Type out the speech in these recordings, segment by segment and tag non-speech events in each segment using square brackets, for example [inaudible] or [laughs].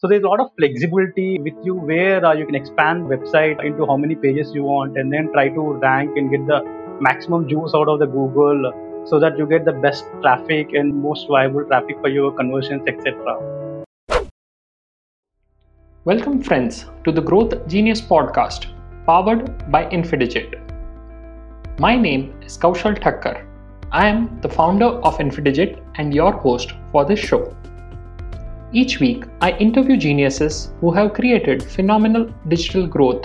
So there's a lot of flexibility with you where uh, you can expand website into how many pages you want and then try to rank and get the maximum juice out of the Google so that you get the best traffic and most viable traffic for your conversions, etc. Welcome, friends, to the Growth Genius podcast powered by Infidigit. My name is Kaushal Thakkar. I am the founder of Infidigit and your host for this show. Each week, I interview geniuses who have created phenomenal digital growth.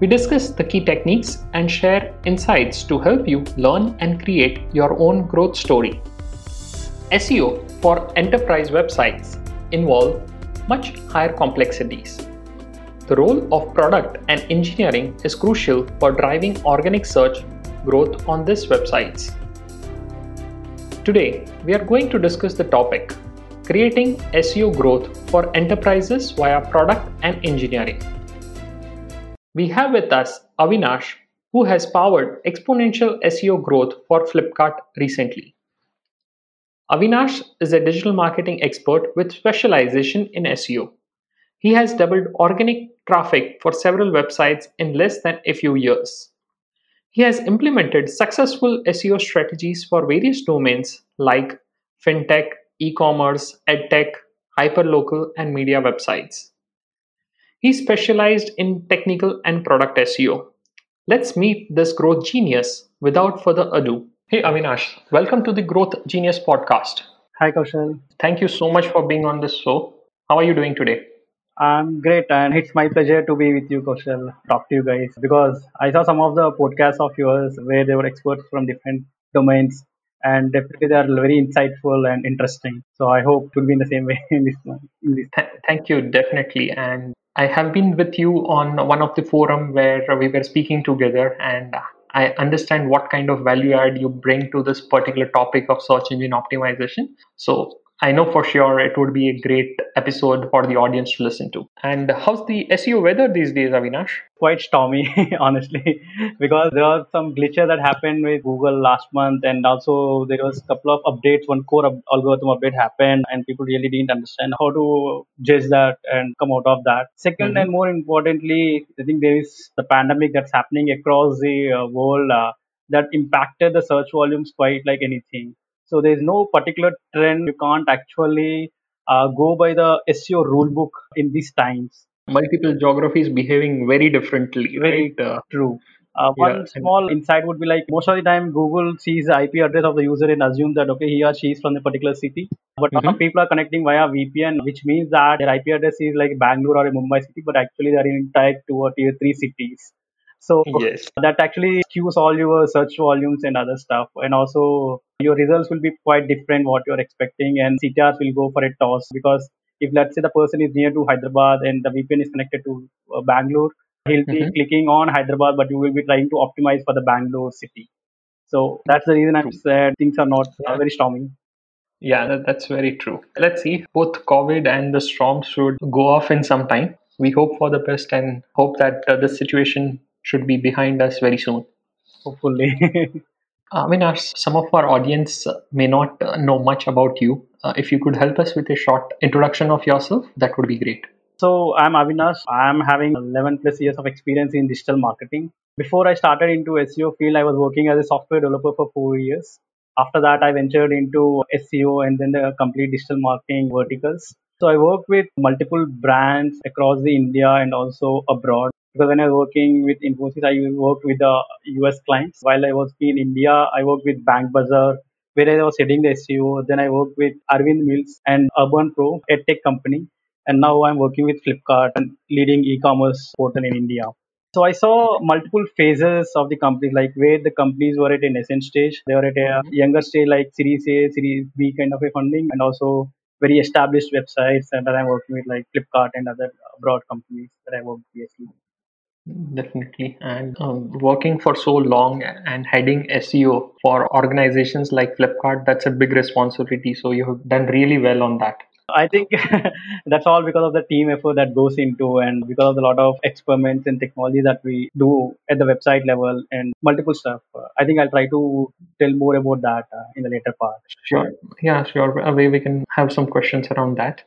We discuss the key techniques and share insights to help you learn and create your own growth story. SEO for enterprise websites involve much higher complexities. The role of product and engineering is crucial for driving organic search growth on these websites. Today, we are going to discuss the topic creating SEO growth for enterprises via product and engineering. We have with us Avinash, who has powered exponential SEO growth for Flipkart recently. Avinash is a digital marketing expert with specialization in SEO. He has doubled organic traffic for several websites in less than a few years. He has implemented successful SEO strategies for various domains like fintech, e-commerce, edtech, hyperlocal, and media websites. He specialized in technical and product SEO. Let's meet this growth genius without further ado. Hey Avinash, welcome to the Growth Genius podcast. Hi Kaushal. Thank you so much for being on this show. How are you doing today? I'm great, and it's my pleasure to be with you, Kaushal. Talk to you guys because I saw some of the podcasts of yours where they were experts from different domains, and definitely they are very insightful and interesting. So I hope to be in the same way [laughs] in this one. In this. Th- thank you, definitely. And I have been with you on one of the forum where we were speaking together, and I understand what kind of value add you bring to this particular topic of search engine optimization. So I know for sure it would be a great episode for the audience to listen to. And how's the SEO weather these days, Avinash? Quite stormy, [laughs] honestly, because there are some glitches that happened with Google last month, and also there was a couple of updates. One core algorithm update happened, and people really didn't understand how to judge that and come out of that. 2nd Mhm. and more importantly, I think there is the pandemic that's happening across the uh, world uh, that impacted the search volumes quite like anything. So there's no particular trend. You can't actually uh, go by the SEO rulebook in these times. Multiple geographies behaving very differently, Very right? Uh, True. Uh, one and- small insight would be like most of the time Google sees the IP address of the user and assumes that okay he or she is from a particular city. But a lot of Mhm. people are connecting via VPN, which means that their IP address is like Bangalore or a Mumbai city, but actually they are in type two or tier three cities. So yes. that actually skews all your search volumes and other stuff. And also your results will be quite different what you're expecting and CTRs will go for a toss because if let's say the person is near to Hyderabad and the VPN is connected to uh, Bangalore, he'll be Mhm. clicking on Hyderabad, but you will be trying to optimize for the Bangalore city. So that's the reason I'm said things are not uh, very stormy. Yeah, that, that's very true. Let's see. Both COVID and the storm should go off in some time. We hope for the best and hope that uh, this situation should be behind us very soon. Hopefully. I mean, our, some of our audience may not uh, know much about you. Uh, if you could help us with a short introduction of yourself, that would be great. So I'm Avinash. I'm having 11 plus years of experience in digital marketing. Before I started into SEO field, I was working as a software developer for four years. After that, I ventured into SEO and then the complete digital marketing verticals. So I worked with multiple brands across the India and also abroad. Because when I was working with Infosys, I worked with the US clients. While I was in India, I worked with Bank Bazaar, where I was heading the SEO. Then I worked with Arvind Mills and Urban Pro, a tech company and now I'm working with Flipkart and leading e-commerce portal in India. So I saw multiple phases of the companies, like where the companies were at an nascent stage. They were at a mm-hmm. younger stage, like Series A, Series B kind of a funding, and also very established websites and that I'm working with, like Flipkart and other broad companies that I worked previously. Definitely. And um, working for so long and heading SEO for organizations like Flipkart, that's a big responsibility. So you have done really well on that. I think [laughs] that's all because of the team effort that goes into and because of a lot of experiments and technology that we do at the website level and multiple stuff. I think I'll try to tell more about that uh, in the later part. Sure. Yeah, sure. We can have some questions around that.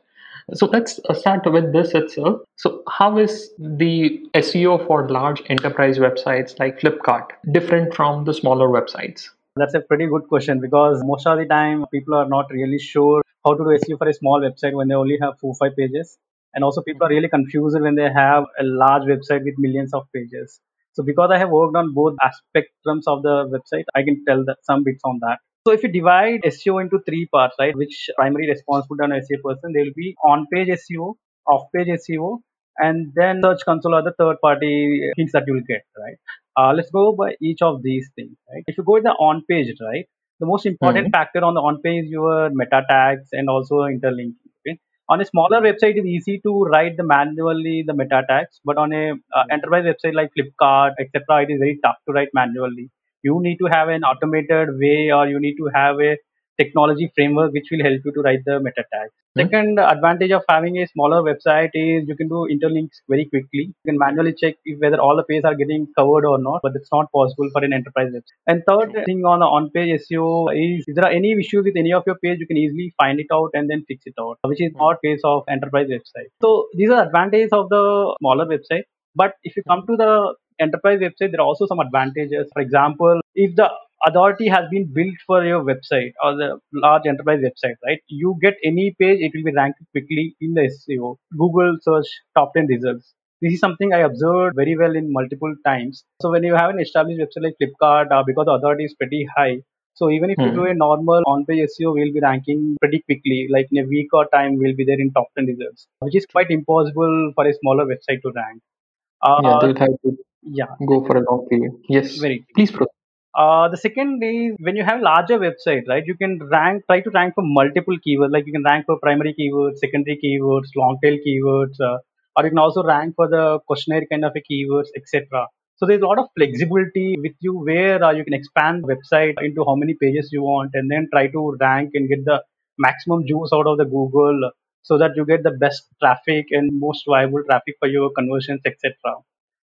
So let's uh, start with this itself. So, how is the SEO for large enterprise websites like Flipkart different from the smaller websites? That's a pretty good question because most of the time people are not really sure how to do SEO for a small website when they only have four five pages. And also people are really confused when they have a large website with millions of pages. So because I have worked on both spectrums of the website, I can tell that some bits on that. So if you divide SEO into three parts, right, which primary responsibility on an SEO person, there will be on-page SEO, off-page SEO, and then search console are the third party things that you will get, right? Uh, let's go by each of these things, right? If you go with the on page, right, the most important mm-hmm. factor on the on page is your meta tags and also interlinking. Okay? On a smaller website, it's easy to write the manually the meta tags, but on a uh, enterprise website like Flipkart, etc., it is very tough to write manually. You need to have an automated way, or you need to have a technology framework which will help you to write the meta tags. Mm-hmm. Second advantage of having a smaller website is you can do interlinks very quickly. You can manually check if whether all the pages are getting covered or not, but it's not possible for an enterprise website. And third thing on the on-page SEO is if there are any issues with any of your page, you can easily find it out and then fix it out, which is not case of enterprise website. So these are advantages of the smaller website. But if you come to the enterprise website, there are also some advantages. For example, if the authority has been built for your website or the large enterprise website, right? You get any page, it will be ranked quickly in the SEO. Google search top 10 results. This is something I observed very well in multiple times. So when you have an established website like Flipkart, uh, because the authority is pretty high, so even if hmm. you do a normal on-page SEO, we'll be ranking pretty quickly. Like in a week or time, we'll be there in top 10 results, which is quite impossible for a smaller website to rank. Uh, yeah, they would have to yeah. go for a long period. Yes. Very. Please proceed. Uh, the second is when you have larger website, right? You can rank, try to rank for multiple keywords. Like you can rank for primary keywords, secondary keywords, long tail keywords, uh, or you can also rank for the questionnaire kind of a keywords, etc. So there's a lot of flexibility with you where uh, you can expand the website into how many pages you want, and then try to rank and get the maximum juice out of the Google, so that you get the best traffic and most viable traffic for your conversions, etc.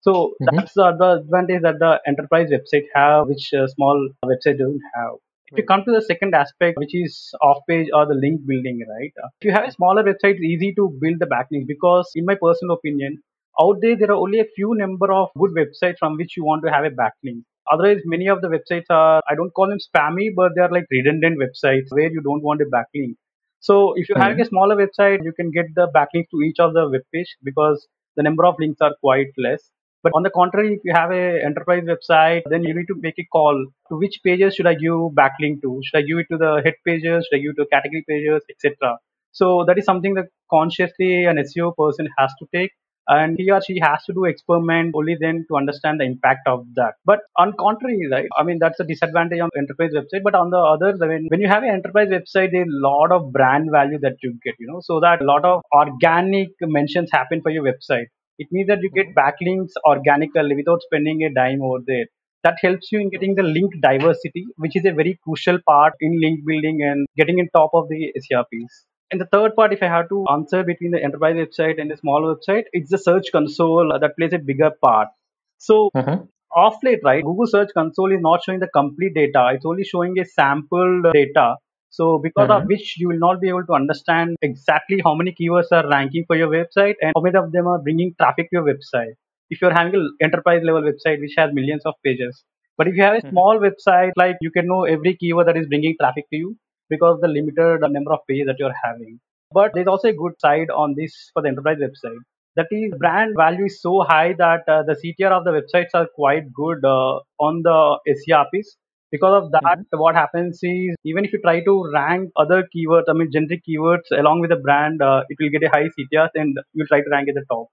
So mm-hmm. that's the, the advantage that the enterprise website have, which a small website doesn't have. If you come to the second aspect, which is off page or the link building, right? If you have a smaller website, it's easy to build the backlink because, in my personal opinion, out there there are only a few number of good websites from which you want to have a backlink. Otherwise, many of the websites are I don't call them spammy, but they are like redundant websites where you don't want a backlink. So if you're mm-hmm. having a smaller website, you can get the backlinks to each of the web page because the number of links are quite less. But on the contrary, if you have an enterprise website, then you need to make a call to which pages should I give backlink to? Should I give it to the head pages? Should I give it to category pages, etc. So that is something that consciously an SEO person has to take and he or she has to do experiment only then to understand the impact of that. But on contrary, right? I mean that's a disadvantage on enterprise website. But on the others, I mean when you have an enterprise website, there's a lot of brand value that you get, you know, so that a lot of organic mentions happen for your website. It means that you get backlinks organically without spending a dime over there. That helps you in getting the link diversity, which is a very crucial part in link building and getting in top of the SERPs. And the third part, if I have to answer between the enterprise website and the small website, it's the search console that plays a bigger part. So uh-huh. off late, right, Google Search Console is not showing the complete data. It's only showing a sample data so because mm-hmm. of which you will not be able to understand exactly how many keywords are ranking for your website and how many of them are bringing traffic to your website. If you're having an enterprise level website which has millions of pages, but if you have a mm-hmm. small website, like you can know every keyword that is bringing traffic to you because the limited number of pages that you're having. But there's also a good side on this for the enterprise website. That is, brand value is so high that uh, the CTR of the websites are quite good uh, on the SERPs because of that mm-hmm. what happens is even if you try to rank other keywords i mean generic keywords along with the brand uh, it will get a high ctr and you'll try to rank at the top.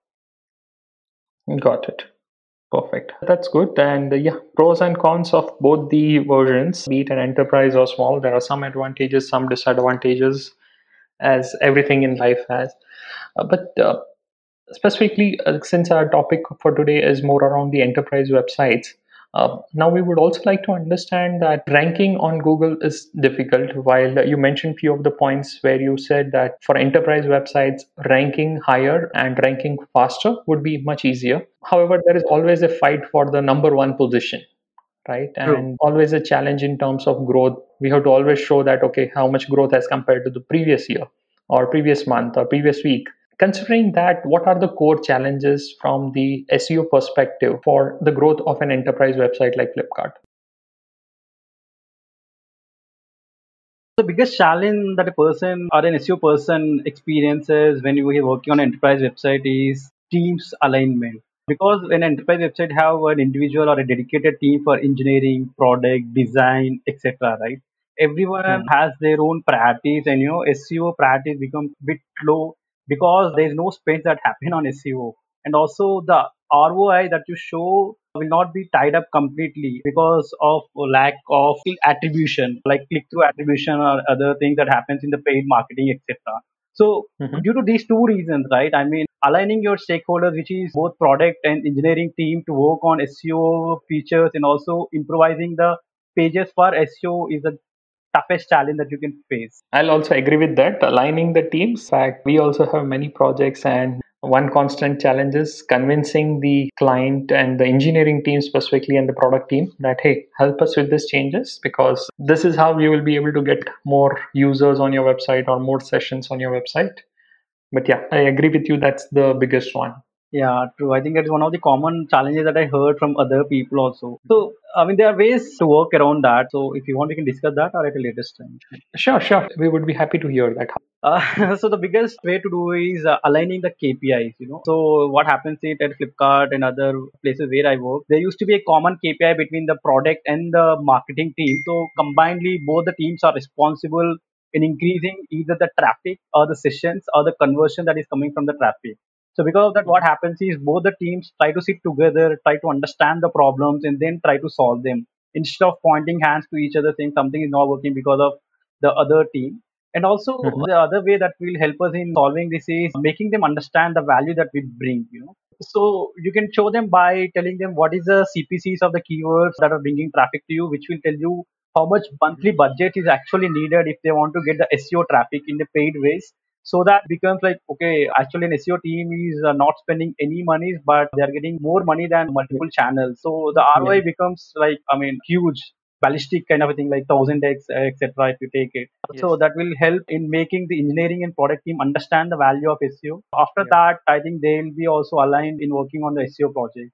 Got it. Perfect. That's good. And uh, yeah pros and cons of both the versions be it an enterprise or small there are some advantages some disadvantages as everything in life has. Uh, but uh, specifically uh, since our topic for today is more around the enterprise websites uh, now, we would also like to understand that ranking on Google is difficult. While you mentioned few of the points where you said that for enterprise websites, ranking higher and ranking faster would be much easier. However, there is always a fight for the number one position, right? True. And always a challenge in terms of growth. We have to always show that okay, how much growth has compared to the previous year. or previous month or previous week. Considering that, what are the core challenges from the SEO perspective for the growth of an enterprise website like Flipkart? The biggest challenge that a person or an SEO person experiences when you are working on an enterprise website is teams alignment. Because when an enterprise website have an individual or a dedicated team for engineering, product, design, etc., right? Everyone Hmm. has their own priorities, and you know SEO priorities become bit low because there is no spends that happen on SEO, and also the ROI that you show will not be tied up completely because of lack of attribution, like click through attribution or other things that happens in the paid marketing, etc. So Mhm. due to these two reasons, right? I mean, aligning your stakeholders, which is both product and engineering team, to work on SEO features and also improvising the pages for SEO is the toughest challenge that you can face. I'll also agree with that. Aligning the teams. Fact, we also have many projects, and one constant challenge is convincing the client and the engineering team specifically and the product team that hey, help us with these changes because this is how you will be able to get more users on your website or more sessions on your website. But yeah, I agree with you. That's the biggest one. Yeah, true. I think that is one of the common challenges that I heard from other people also. So, I mean, there are ways to work around that. So, if you want, we can discuss that or at a later time. Sure, sure. We would be happy to hear that. Uh, [laughs] so the biggest way to do is uh, aligning the KPIs. You know, so what happens is at Flipkart and other places where I work, there used to be a common KPI between the product and the marketing team. So combinedly, both the teams are responsible in increasing either the traffic or the sessions or the conversion that is coming from the traffic. So because of that, what happens is both the teams try to sit together, try to understand the problems, and then try to solve them instead of pointing hands to each other saying something is not working because of the other team. And also Mhm. the other way that will help us in solving this is making them understand the value that we bring. You know, so you can show them by telling them what is the CPCs of the keywords that are bringing traffic to you, which will tell you how much monthly budget is actually needed if they want to get the SEO traffic in the paid ways so that becomes like okay actually an seo team is uh, not spending any monies but they are getting more money than multiple channels so the roi Yeah. becomes like i mean huge ballistic kind of a thing like 1000x etc if you take it so that will help in making the engineering and product team understand the value of seo after Yeah. that i think they'll be also aligned in working on the seo project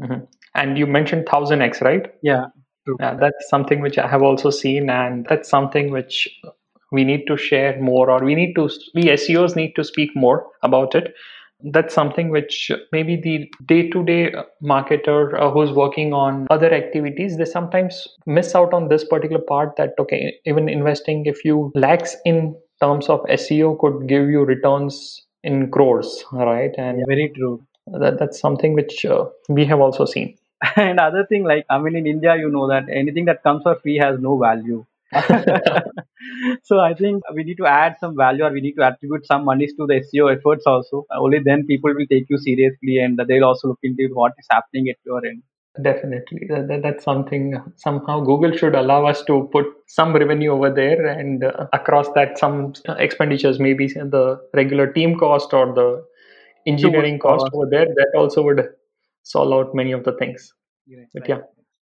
Mhm. And you mentioned 1000x, right? yeah true Yeah, that's something which I have also seen, and that's something which we need to share more, or we need to, we SEOs need to speak more about it. That's something which maybe the day to day marketer uh, who's working on other activities, they sometimes miss out on this particular part that, okay, even investing a few lakhs in terms of SEO could give you returns in crores, right? And yeah, very true that, that's something which uh, we have also seen. [laughs] and other thing like i mean in india you know that anything that comes for free has no value [laughs] so i think we need to add some value or we need to attribute some monies to the seo efforts also only then people will take you seriously and they'll also look into what is happening at your end Definitely. That, that- that's something uh, somehow Google should allow us to put some revenue over there and uh, across that some uh, expenditures, maybe the regular team cost or the engineering cost cost. over there, that also would solve out many of the things. But yeah.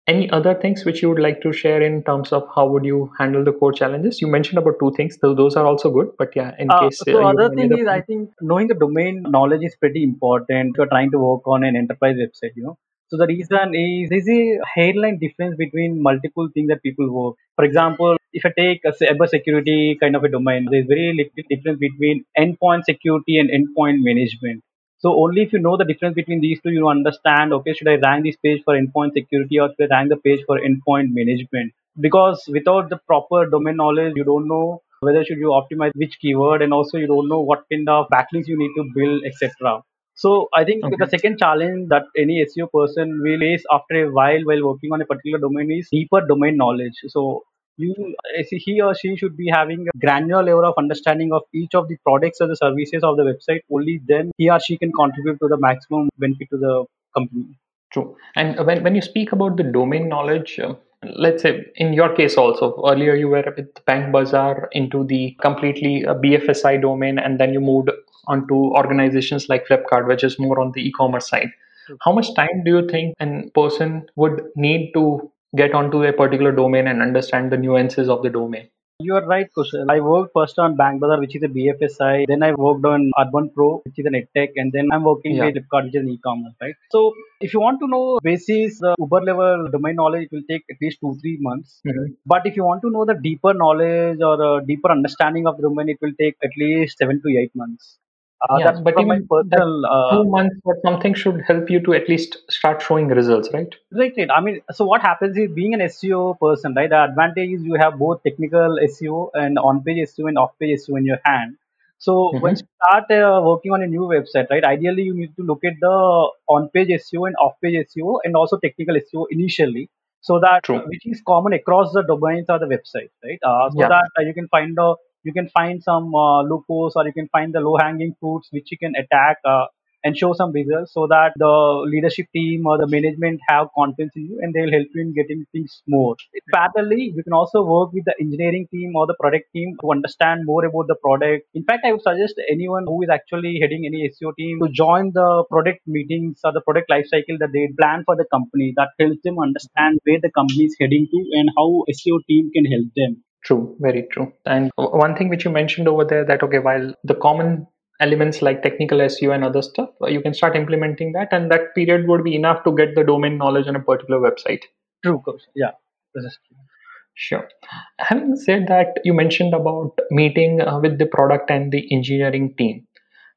Any other things which you would like to share in terms of how would you handle the core challenges? You mentioned about two things, though those are also good. But yeah, in Uh, case so uh, other thing is, I think knowing the domain knowledge is pretty important if you're trying to work on an enterprise website. You know, so the reason is there's a hairline difference between multiple things that people work. For example, if I take a cyber security kind of a domain, there's very little difference between endpoint security and endpoint management. So only if you know the difference between these two, you understand. Okay, should I rank this page for endpoint security or should I rank the page for endpoint management? Because without the proper domain knowledge, you don't know whether should you optimize which keyword and also you don't know what kind of backlinks you need to build etc so i think Okay. the second challenge that any seo person will face after a while while working on a particular domain is deeper domain knowledge so you he or she should be having a granular level of understanding of each of the products or the services of the website only then he or she can contribute to the maximum benefit to the company True. And when, when you speak about the domain knowledge, uh, let's say in your case also, earlier you were with Bank Bazaar into the completely uh, BFSI domain, and then you moved onto organizations like Flipkart, which is more on the e commerce side. How much time do you think a person would need to get onto a particular domain and understand the nuances of the domain? You are right, Kaushal. I worked first on Bank Bazaar, which is a BFSI. Then I worked on Urban Pro, which is an EdTech, and then I'm working Yeah. with Flipkart, which is an e-commerce, right? So if you want to know basis the Uber level domain knowledge, it will take at least two three months. Mhm. But if you want to know the deeper knowledge or a deeper understanding of the domain, it will take at least seven to eight months. Uh, Yeah, that's but even personal. Uh, Two months or something should help you to at least start showing results, right? Right, right. I mean, so what happens is being an SEO person, right? The advantage is you have both technical SEO and on-page SEO and off-page SEO in your hand. So Mhm. once you start uh, working on a new website, right? Ideally, you need to look at the on-page SEO and off-page SEO and also technical SEO initially, so that True. which is common across the domains or the website, right? Uh, so Yeah. that uh, you can find the you can find some uh, loopholes or you can find the low-hanging fruits which you can attack. Uh, and show some results so that the leadership team or the management have confidence in you and they'll help you in getting things more. Parallelly, you can also work with the engineering team or the product team to understand more about the product. In fact, I would suggest anyone who is actually heading any SEO team to join the product meetings or the product lifecycle that they plan for the company that helps them understand where the company is heading to and how SEO team can help them. True, very true. And one thing which you mentioned over there that okay, while the common elements like technical SEO and other stuff, uh, you can start implementing that, and that period would be enough to get the domain knowledge on a particular website. True, coach. Yeah. This is true. Sure. Having said that, you mentioned about meeting uh, with the product and the engineering team,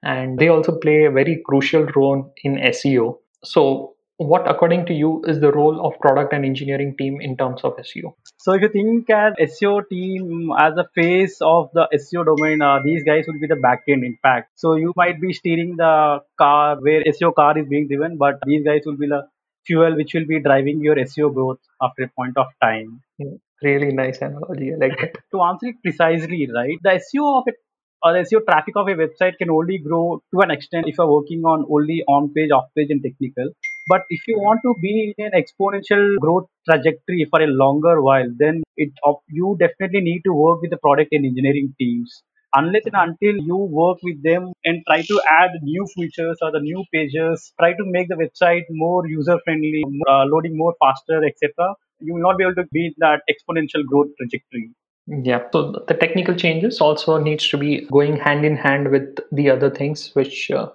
and they also play a very crucial role in SEO. So, what, according to you, is the role of product and engineering team in terms of SEO? So if you think as SEO team as a face of the SEO domain, uh, these guys will be the backend. In fact, so you might be steering the car where SEO car is being driven, but these guys will be the fuel which will be driving your SEO growth after a point of time. Yeah, Really nice analogy. I like that. [laughs] To answer it precisely, right, the SEO of it or the SEO traffic of a website can only grow to an extent if you're working on only on page, off page, and technical. But if you want to be in an exponential growth trajectory for a longer while, then it you definitely need to work with the product and engineering teams. Unless and until you work with them and try to add new features or the new pages, try to make the website more user friendly, uh, loading more faster, etc., you will not be able to beat that exponential growth trajectory. Yeah. So the technical changes also needs to be going hand in hand with the other things which uh,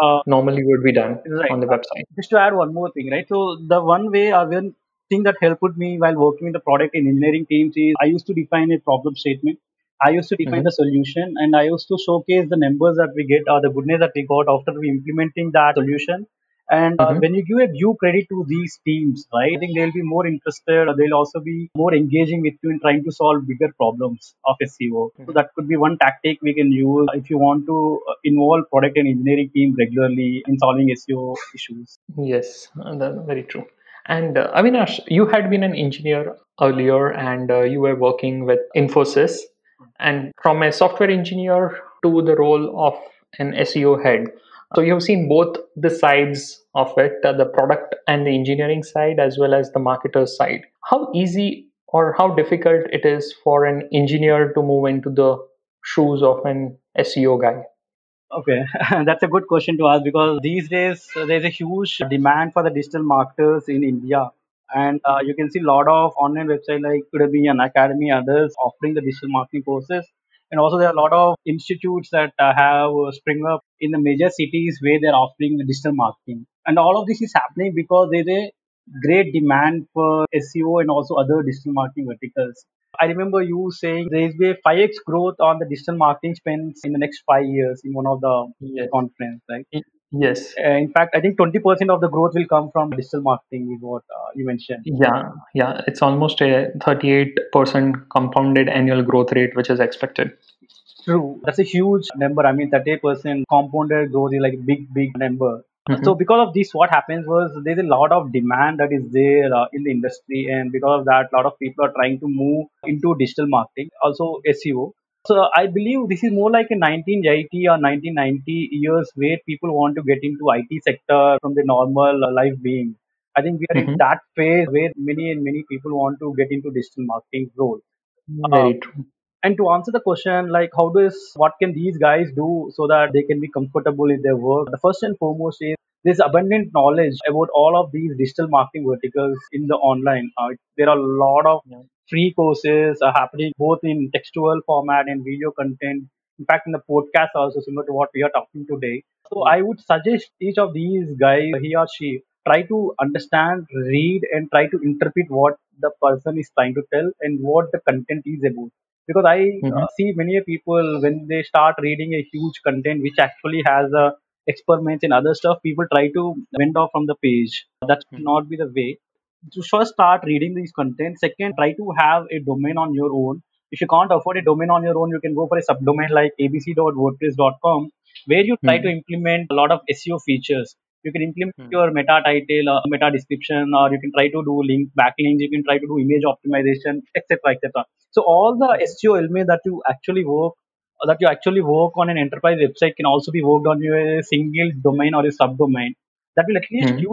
Uh, normally would be done Right. on the website. just to add one more thing, right? So the one way or one thing that helped me while working with the product and engineering teams is I used to define a problem statement. I used to define Mhm. the solution and I used to showcase the numbers that we get or the goodness that we got after we implementing that solution. And uh, Mhm. when you give a due credit to these teams, right, I think they'll be more interested. or They'll also be more engaging with you in trying to solve bigger problems of SEO. So that could be one tactic we can use if you want to uh, involve product and engineering team regularly in solving SEO issues. Yes, uh, that's very true. And uh, Avinash, you had been an engineer earlier and uh, you were working with Infosys. And from a software engineer to the role of an SEO head. So you've seen both the sides of it, uh, the product and the engineering side, as well as the marketer's side. How easy or how difficult it is for an engineer to move into the shoes of an SEO guy? Okay, [laughs] that's a good question to ask because these days uh, there's a huge demand for the digital marketers in India. And uh, you can see a lot of online websites like Udemy and Academy, others offering the digital marketing courses. And also there are a lot of institutes that uh, have uh, spring up in the major cities where they're offering the digital marketing. And all of this is happening because there's a great demand for SEO and also other digital marketing verticals. I remember you saying there is a 5x growth on the digital marketing spends in the next five years in one of the Yes. conference, right? Yes. Uh, in fact, I think 20% of the growth will come from digital marketing, is what uh, you mentioned. Yeah, yeah, it's almost a 38% compounded annual growth rate, which is expected. True. That's a huge number. I mean, 30% compounded growth is like a big, big number. Mhm. So because of this, what happens was there's a lot of demand that is there uh, in the industry, and because of that, a lot of people are trying to move into digital marketing, also SEO. So I believe this is more like a 1980 or 1990 years where people want to get into IT sector from the normal life being. I think we are in Mhm. that phase where many and many people want to get into digital marketing role. Very true. And to answer the question, like how does what can these guys do so that they can be comfortable in their work? The first and foremost is there's abundant knowledge about all of these digital marketing verticals in the online. Uh, there are a lot of. Free courses are happening both in textual format and video content. In fact, in the podcast also similar to what we are talking today. So I would suggest each of these guys, he or she, try to understand, read, and try to interpret what the person is trying to tell and what the content is about. Because I Mhm. uh, see many people when they start reading a huge content which actually has a experiments and other stuff, people try to wend off from the page. That should not be the way first start reading these content. Second, try to have a domain on your own. If you can't afford a domain on your own, you can go for a subdomain like abc.wordpress.com, where you try to Mhm. implement a lot of SEO features. You can implement Mhm. your meta title, uh, meta description, or you can try to do link backlinks. You can try to do image optimization, etc., etc. So all the SEO element that you actually work that you actually work on an enterprise website can also be worked on your single domain or a subdomain. That will at least Mhm. give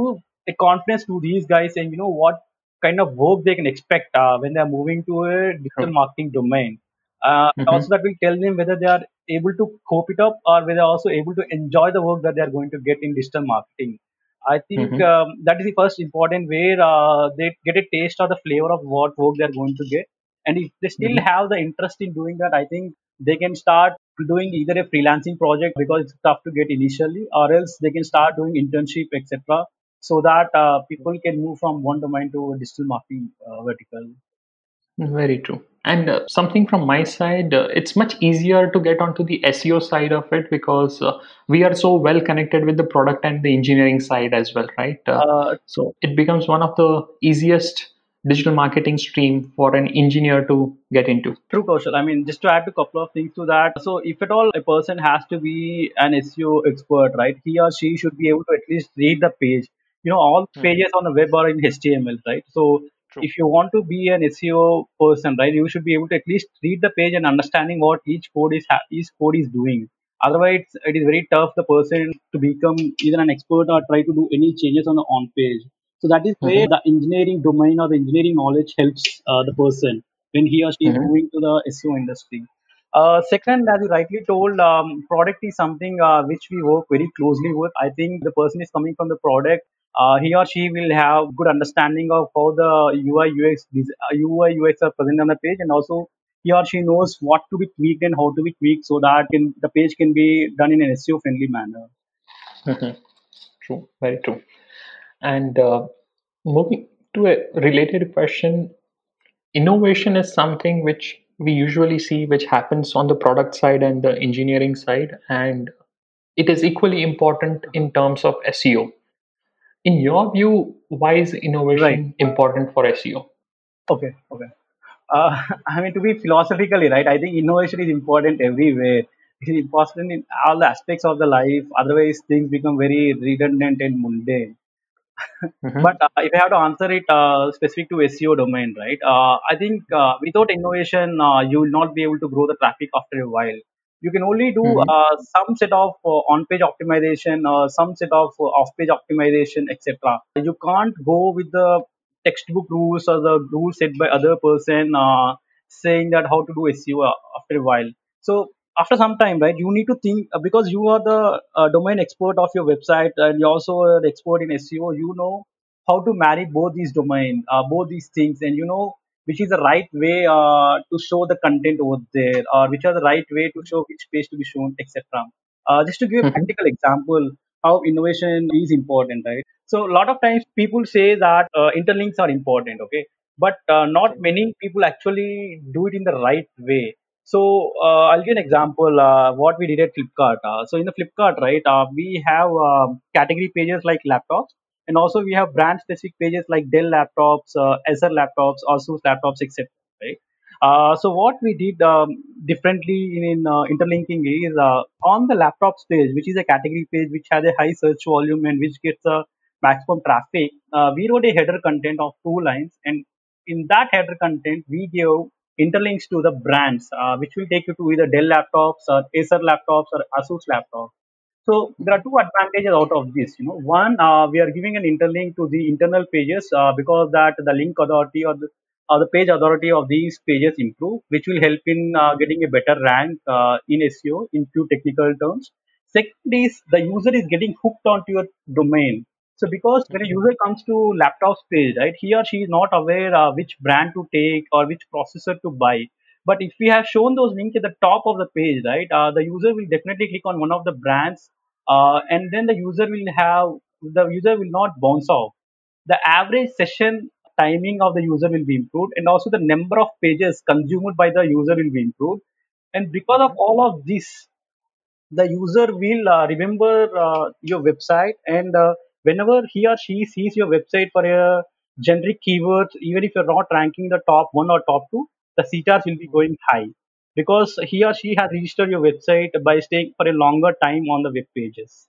a confidence to these guys saying, you know, what kind of work they can expect uh, when they are moving to a digital marketing domain. Uh, Mhm. Also, that will tell them whether they are able to cope it up or whether also able to enjoy the work that they are going to get in digital marketing. I think Mhm. um, that is the first important where uh, they get a taste or the flavor of what work they are going to get. And if they still Mhm. have the interest in doing that, I think they can start doing either a freelancing project because it's tough to get initially, or else they can start doing internship, etc so that uh, people can move from one domain to a digital marketing uh, vertical. Very true. And uh, something from my side, uh, it's much easier to get onto the SEO side of it because uh, we are so well connected with the product and the engineering side as well, right? Uh, so it becomes one of the easiest digital marketing stream for an engineer to get into. True, Kaushal. I mean, just to add a couple of things to that. So, if at all a person has to be an SEO expert, right, he or she should be able to at least read the page. You know, all Hmm. pages on the web are in HTML, right? So, True. if you want to be an SEO person, right, you should be able to at least read the page and understanding what each code is each code is doing. Otherwise, it is very tough the person to become either an expert or try to do any changes on the on page. So that is where Mhm. the engineering domain or the engineering knowledge helps uh, the person when he or she is Mhm. moving to the SEO industry. Uh, second, as you rightly told, um, product is something uh, which we work very closely with. I think the person is coming from the product. Uh, he or she will have good understanding of how the UI UX UI UX are present on the page, and also he or she knows what to be tweaked and how to be tweaked so that can, the page can be done in an SEO friendly manner. Mhm. True, very true. And uh, moving to a related question, innovation is something which we usually see which happens on the product side and the engineering side, and it is equally important in terms of SEO. In your view, why is innovation Right. important for SEO? Okay. Okay. Uh, [laughs] I mean, to be philosophically right, I think innovation is important everywhere. It is important in all the aspects of the life. Otherwise, things become very redundant and mundane. [laughs] Mhm. But uh, if I have to answer it uh, specific to SEO domain, right? Uh, I think uh, without innovation, uh, you will not be able to grow the traffic after a while. You can only do Mhm. uh, some set of uh, on-page optimization, uh, some set of uh, off-page optimization, etc. You can't go with the textbook rules or the rules set by other person uh, saying that how to do SEO after a while. So after some time, right, you need to think uh, because you are the uh, domain expert of your website and you're also an expert in SEO. You know how to marry both these domain, uh, both these things, and you know which is the right way uh, to show the content over there, or which are the right way to show which page to be shown, etc. Uh, just to give a Mhm. practical example, how innovation is important, right? So a lot of times people say that uh, interlinks are important, okay, but uh, not many people actually do it in the right way. So uh, I'll give an example. Uh, what we did at Flipkart. Uh, so in the Flipkart, right, uh, we have category pages like laptops, and also we have brand specific pages like Dell laptops, uh, Acer laptops, Asus laptops, etc. Right. Uh, so what we did um, differently in, in uh, interlinking is uh, on the laptops page, which is a category page which has a high search volume and which gets a maximum traffic. Uh, we wrote a header content of two lines, and in that header content, we give interlinks to the brands, uh, which will take you to either Dell laptops or Acer laptops or Asus laptops. So there are two advantages out of this. You know, one uh, we are giving an interlink to the internal pages uh, because that the link authority or the or the page authority of these pages improve, which will help in uh, getting a better rank uh, in SEO in few technical terms. Second is the user is getting hooked onto your domain. So because when a user comes to laptop's page, right, he or she is not aware uh, which brand to take or which processor to buy. But if we have shown those links at the top of the page, right, uh, the user will definitely click on one of the brands, uh, and then the user will have the user will not bounce off. The average session timing of the user will be improved, and also the number of pages consumed by the user will be improved. And because of all of this, the user will uh, remember uh, your website and uh, whenever he or she sees your website for a generic keywords even if you're not ranking the top one or top two the CTRs will be going high because he or she has registered your website by staying for a longer time on the web pages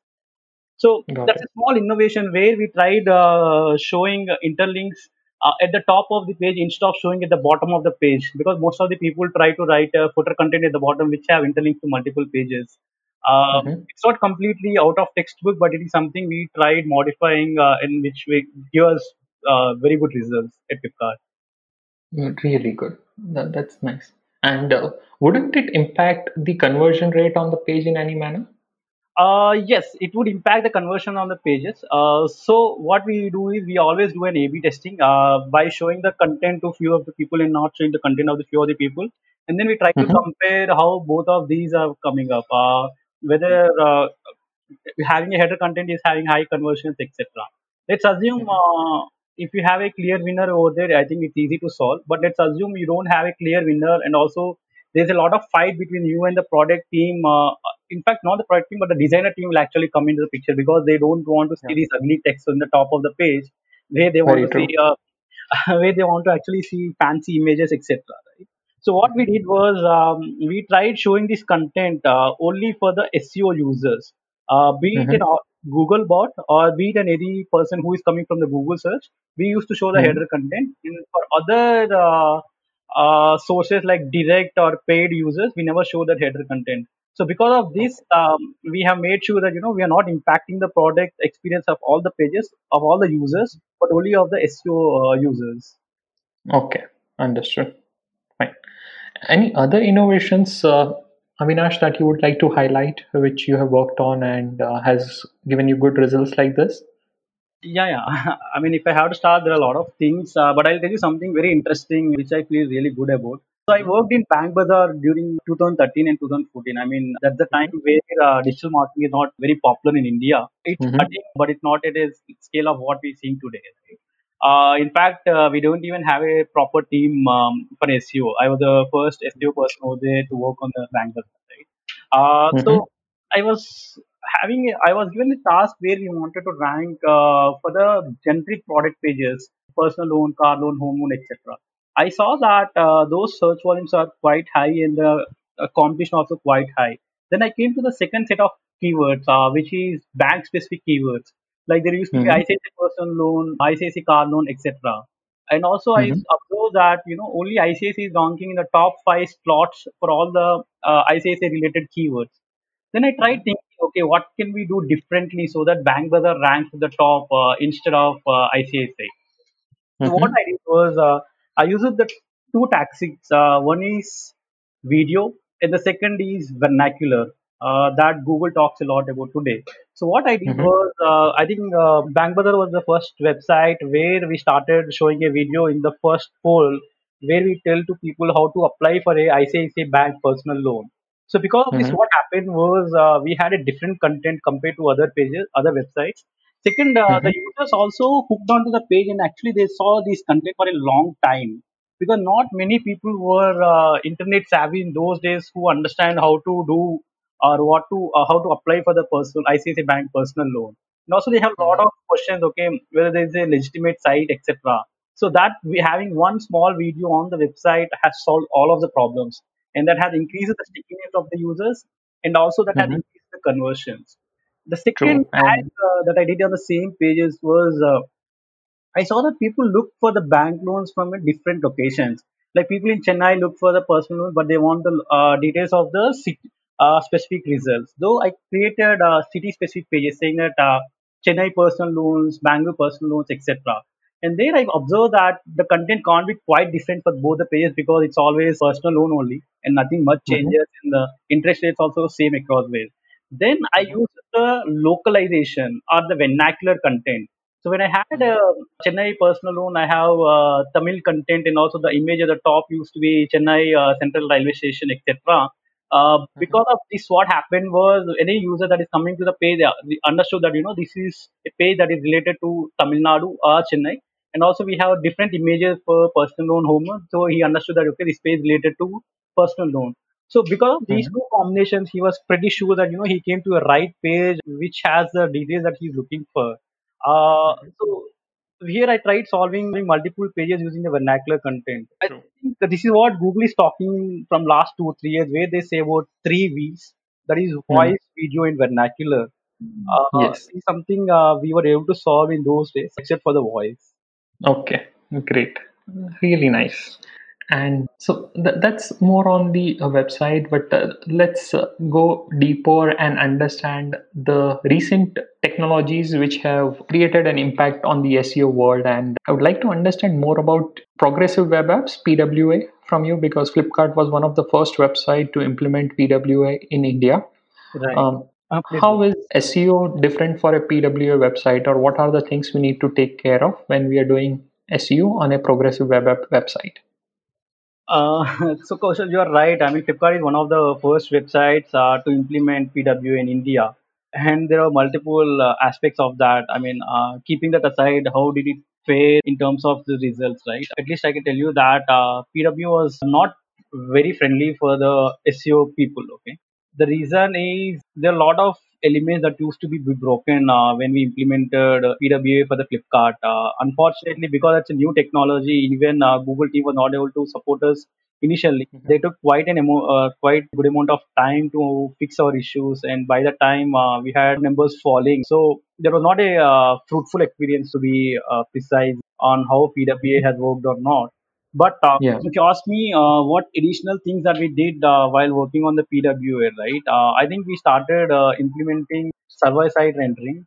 so Got that's it. a small innovation where we tried uh, showing interlinks uh, at the top of the page instead of showing at the bottom of the page because most of the people try to write uh, footer content at the bottom which have interlinks to multiple pages. Uh, Mhm. it's not completely out of textbook, but it is something we tried modifying uh, in which we give us uh, very good results at Flipkart. Really good. That, that's nice. And uh, wouldn't it impact the conversion rate on the page in any manner? Uh, yes, it would impact the conversion on the pages. Uh, so what we do is we always do an A/B testing uh, by showing the content to few of the people and not showing the content of the few of the people, and then we try to Mhm. compare how both of these are coming up. Uh, whether uh, having a header content is having high conversions, etc. Let's assume uh, if you have a clear winner over there, I think it's easy to solve. But let's assume you don't have a clear winner, and also there's a lot of fight between you and the product team. Uh, in fact, not the product team, but the designer team will actually come into the picture because they don't want to see Yeah. these ugly text on the top of the page where they want Very to true. see uh, [laughs] where they want to actually see fancy images, etc. Right? So what we did was um, we tried showing this content uh, only for the SEO users, uh, be it an Google bot or be it an any person who is coming from the Google search. We used to show the Mhm. header content. And for other uh, uh, sources like direct or paid users, we never show that header content. So because of this, um, we have made sure that you know we are not impacting the product experience of all the pages of all the users, but only of the SEO uh, users. Okay, understood. Fine. Any other innovations, uh, Avinash, that you would like to highlight, which you have worked on and uh, has given you good results like this? Yeah, yeah. [laughs] I mean, if I have to start, there are a lot of things, uh, but I'll tell you something very interesting, which I feel really good about. So I worked in Bank Bazaar during 2013 and 2014. I mean, that's the time where uh, digital marketing is not very popular in India. It's Mhm. starting, but it's not at a scale of what we're seeing today. right? Uh, in fact, uh, we don't even have a proper team um, for SEO. I was the first SEO person over there to work on the Bank. Right? Uh, Mhm. so I was having a, I was given a task where we wanted to rank uh, for the generic product pages, personal loan, car loan, home loan, etc. I saw that uh, those search volumes are quite high and the competition also quite high. Then I came to the second set of keywords, uh, which is bank specific keywords. Like there used to be Mhm. ICICI personal loan, ICICI car loan, etc. And also I Mhm. observed that you know only ICICI is ranking in the top five slots for all the uh, ICICI related keywords. Then I tried thinking, okay, what can we do differently so that Bank Bazaar ranks at the top uh, instead of uh, ICICI? So what Mhm. I did was uh, I used the two tactics. Uh, one is video, and the second is vernacular. Uh, that Google talks a lot about today. So what I did Mhm. was, uh, I think uh, Bank was the first website where we started showing a video in the first poll where we tell to people how to apply for a ICICI Bank personal loan. So because of this, what happened was uh, we had a different content compared to other pages, other websites. Second, uh, the Mhm. users also hooked onto the page and actually they saw this content for a long time because not many people were uh, internet savvy in those days who understand how to do or what to uh, how to apply for the personal ICICI Bank personal loan. And also they have a lot of questions. Okay, whether there is a legitimate site, etc. So that we having one small video on the website has solved all of the problems, and that has increased the stickiness of the users, and also that has Mhm. increased the conversions. The second True. ad uh, that I did on the same pages was uh, I saw that people look for the bank loans from a different locations. Like people in Chennai look for the personal loan, but they want the uh, details of the city, uh, specific results. Though I created uh, city specific pages saying that uh, Chennai personal loans, Bangalore personal loans, etc. And there I observed that the content can't be quite different for both the pages because it's always personal loan only and nothing much Mhm. changes in the interest rates also same across ways. Then I Mhm. used the localization or the vernacular content So when I had a Chennai personal loan, I have uh, Tamil content and also the image at the top used to be Chennai uh, Central Railway Station, etc. Uh, because of this, what happened was any user that is coming to the page understood that you know this is a page that is related to Tamil Nadu or Chennai, and also we have different images for personal loan home. So he understood that okay, this page related to personal loan. So because of these Mhm. two combinations, he was pretty sure that you know he came to a right page which has the details that he's looking for. Uh, Mhm. so here I tried solving multiple pages using the vernacular content. I think that this is what Google is talking from last two or three years, where they say about three V's. That is Mhm. voice, video, and vernacular. Uh, Yes. something uh, we were able to solve in those days, except for the voice. Okay, great. Really nice. And so th- that's more on the uh, website, but uh, let's uh, go deeper and understand the recent technologies which have created an impact on the SEO world. And I would like to understand more about Progressive Web Apps, PWA, from you because Flipkart was one of the first website to implement PWA in India. Right. Um, how is SEO different for a PWA website, or what are the things we need to take care of when we are doing SEO on a progressive web app website? Uh, [laughs] so Kaushal, you are right. I mean, Flipkart is one of the first websites uh, to implement PWA in India, and there are multiple uh, aspects of that. I mean, uh, keeping that aside, how did it fare in terms of the results? Right. At least I can tell you that uh, PWA was not very friendly for the SEO people. Okay. The reason is there are a lot of elements that used to be broken uh, when we implemented uh, PWA for the Flipkart. Uh, unfortunately, because it's a new technology, even uh, Google team was not able to support us initially. Mhm. They took quite an emo- uh, quite good amount of time to fix our issues, and by the time uh, we had numbers falling, so there was not a uh, fruitful experience to be uh, precise on how PWA has worked or not. But uh, Yeah. if you ask me uh, what additional things that we did uh, while working on the PWA, right? Uh, I think we started uh, implementing server-side rendering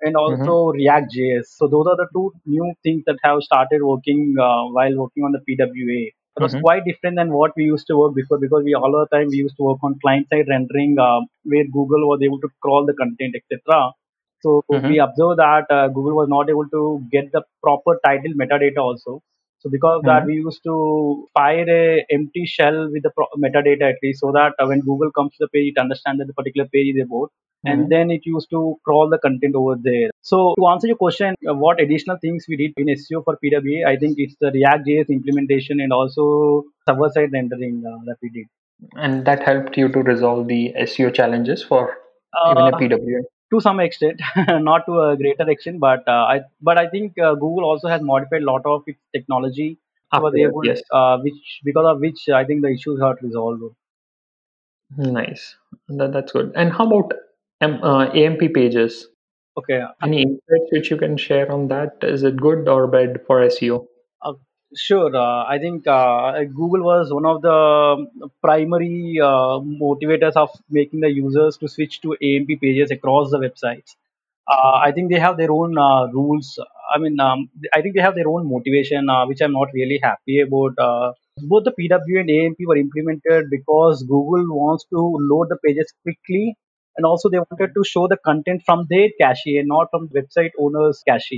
and Mm-hmm. also React JS. So those are the two new things that have started working uh, while working on the PWA. It was Mhm. quite different than what we used to work before because we all the time we used to work on client-side rendering uh, where Google was able to crawl the content, etc. So Mhm. we observed that uh, Google was not able to get the proper title metadata also. So because of that, Mhm. we used to fire a empty shell with the pro- metadata at least, so that uh, when Google comes to the page, it understands that the particular page is about, and Mhm. then it used to crawl the content over there. So to answer your question, uh, what additional things we did in SEO for PWA, I think it's the React JS implementation and also server-side rendering uh, that we did. And that helped you to resolve the SEO challenges for even a Uh, PWA. To some extent, [laughs] not to a greater extent, but uh, I but I think uh, Google also has modified a lot of its technology Afterwards, able, yes. uh, which because of which I think the issues got resolved. Nice. That, that's good. And how about um, uh, AMP pages? Okay, Any insights which you can share on that? Is it good or bad for SEO? Sure. Uh, I think uh, Google was one of the primary uh, motivators of making the users to switch to AMP pages across the websites. Uh, I think they have their own uh, rules. I mean, um, I think they have their own motivation, uh, which I'm not really happy about. Uh, both the PW and AMP were implemented because Google wants to load the pages quickly, and also they wanted to show the content from their cache and not from the website owner's cache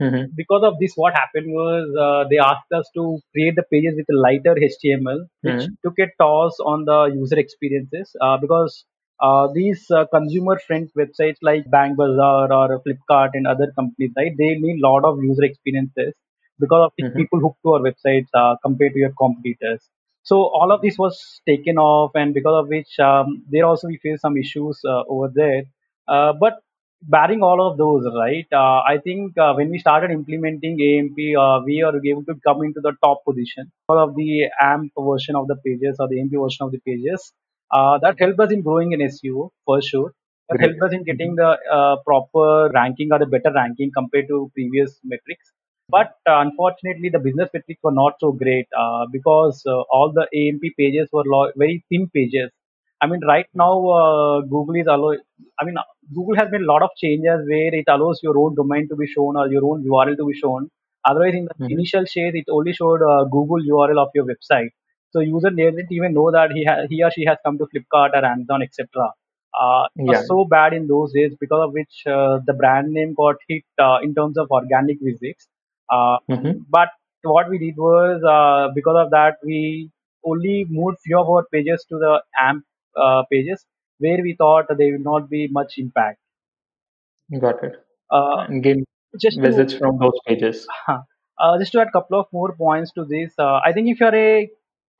Mhm. because of this, what happened was uh, they asked us to create the pages with lighter HTML, which Mhm. took a toss on the user experiences uh, because uh, these uh, consumer-friendly websites like BankBazaar or Flipkart and other companies, right? They need a lot of user experiences because of Mhm. people hook to our websites uh, compared to your competitors. So all of this was taken off, and because of which um, there also we faced some issues uh, over there. Uh, but barring all of those, right? Uh, I think uh, when we started implementing AMP, uh, we are able to come into the top position all of the AMP version of the pages or the AMP version of the pages. Uh, that helped us in growing in SEO for sure. That Great. helped us in getting the uh, proper ranking or the better ranking compared to previous metrics. But uh, unfortunately, the business metrics were not so great uh, because uh, all the AMP pages were lo- very thin pages. I mean, right now, uh, Google is allow. I mean, Google has made a lot of changes where it allows your own domain to be shown or your own URL to be shown. Otherwise, in the Mhm. initial stage, it only showed uh, Google URL of your website. So user didn't even know that he ha- he or she has come to Flipkart or Amazon, etc. Uh, it Yeah. was so bad in those days because of which uh, the brand name got hit uh, in terms of organic visits. Uh, hmm but what we did was uh, because of that we only moved few of our pages to the AMP uh, pages where we thought there will not be much impact. Got it. Uh, And gain just to visits from those pages. [laughs] Uh, just to add a couple of more points to this, uh, I think if you're a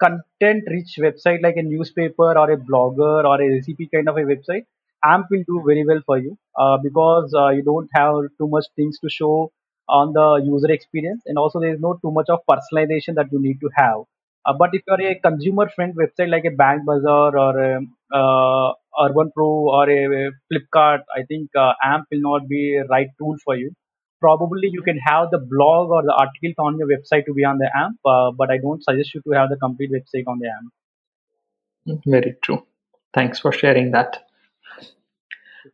content-rich website like a newspaper or a blogger or a recipe kind of a website, AMP will do very well for you uh, because uh, you don't have too much things to show on the user experience, and also there is no too much of personalization that you need to have. Uh, but if you're a consumer-friend website like a BankBazaar or a, uh, UrbanPro or a, a Flipkart, I think uh, AMP will not be a right tool for you probably you can have the blog or the articles on your website to be on the amp but i don't suggest you to have the complete website on the amp Very true. Thanks for sharing that.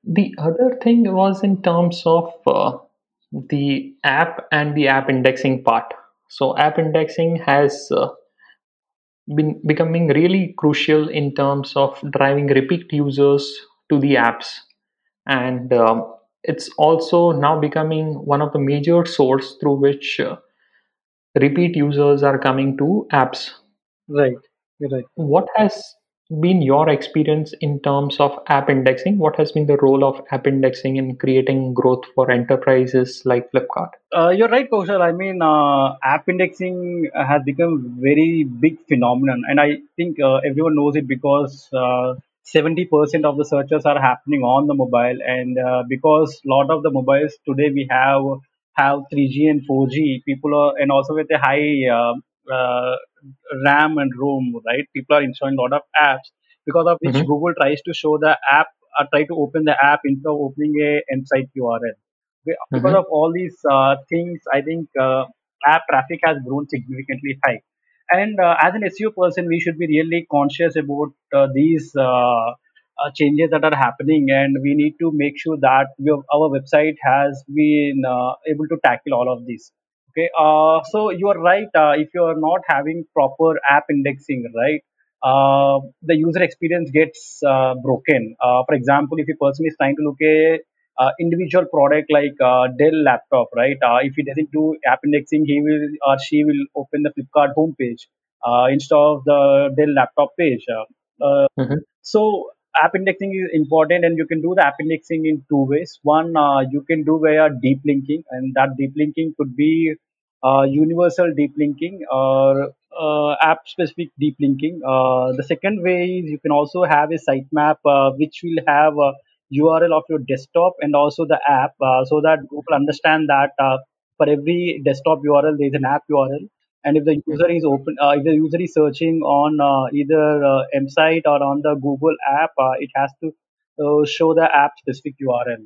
The other thing was in terms of uh, the app and the app indexing part. So, app indexing has uh, been becoming really crucial in terms of driving repeat users to the apps, and um, it's also now becoming one of the major source through which uh, repeat users are coming to apps. Right. Right. What has been your experience in terms of app indexing? What has been the role of app indexing in creating growth for enterprises like Flipkart? uh, you're right kaushal i mean uh, app indexing has become very big phenomenon and i think uh, everyone knows it because uh, 70% of the searches are happening on the mobile and uh, because a lot of the mobiles today we have have 3g and 4g people are and also with a high uh, ram and rom right? People are installing a lot of apps because of which hmm google tries to show the app uh, try to open the app instead of opening a end site url Be- because hmm of all these uh, things i think uh, app traffic has grown significantly high. And uh, as an SEO person, we should be really conscious about uh, these uh, uh, changes that are happening, and we need to make sure that we, our website has been uh, able to tackle all of this. Okay, uh, so you are right. Uh, if you are not having proper app indexing, right, uh, the user experience gets uh, broken. Uh, for example, if a person is trying to look a uh, individual product like uh, Dell laptop, right? Uh, if he doesn't do app indexing, he will or she will open the Flipkart homepage uh, instead of the Dell laptop page. Uh, uh, hmm so app indexing is important, and you can do the app indexing in two ways. One, uh, you can do via deep linking, and that deep linking could be uh, universal deep linking or uh, app specific deep linking. Uh, the second way is you can also have a sitemap uh, which will have a URL of your desktop and also the app, uh, so that Google understand that for every desktop URL there is an app URL and if the user is open uh, if the user is searching on uh, either uh, m site or on the google app uh, it has to uh, show the app specific url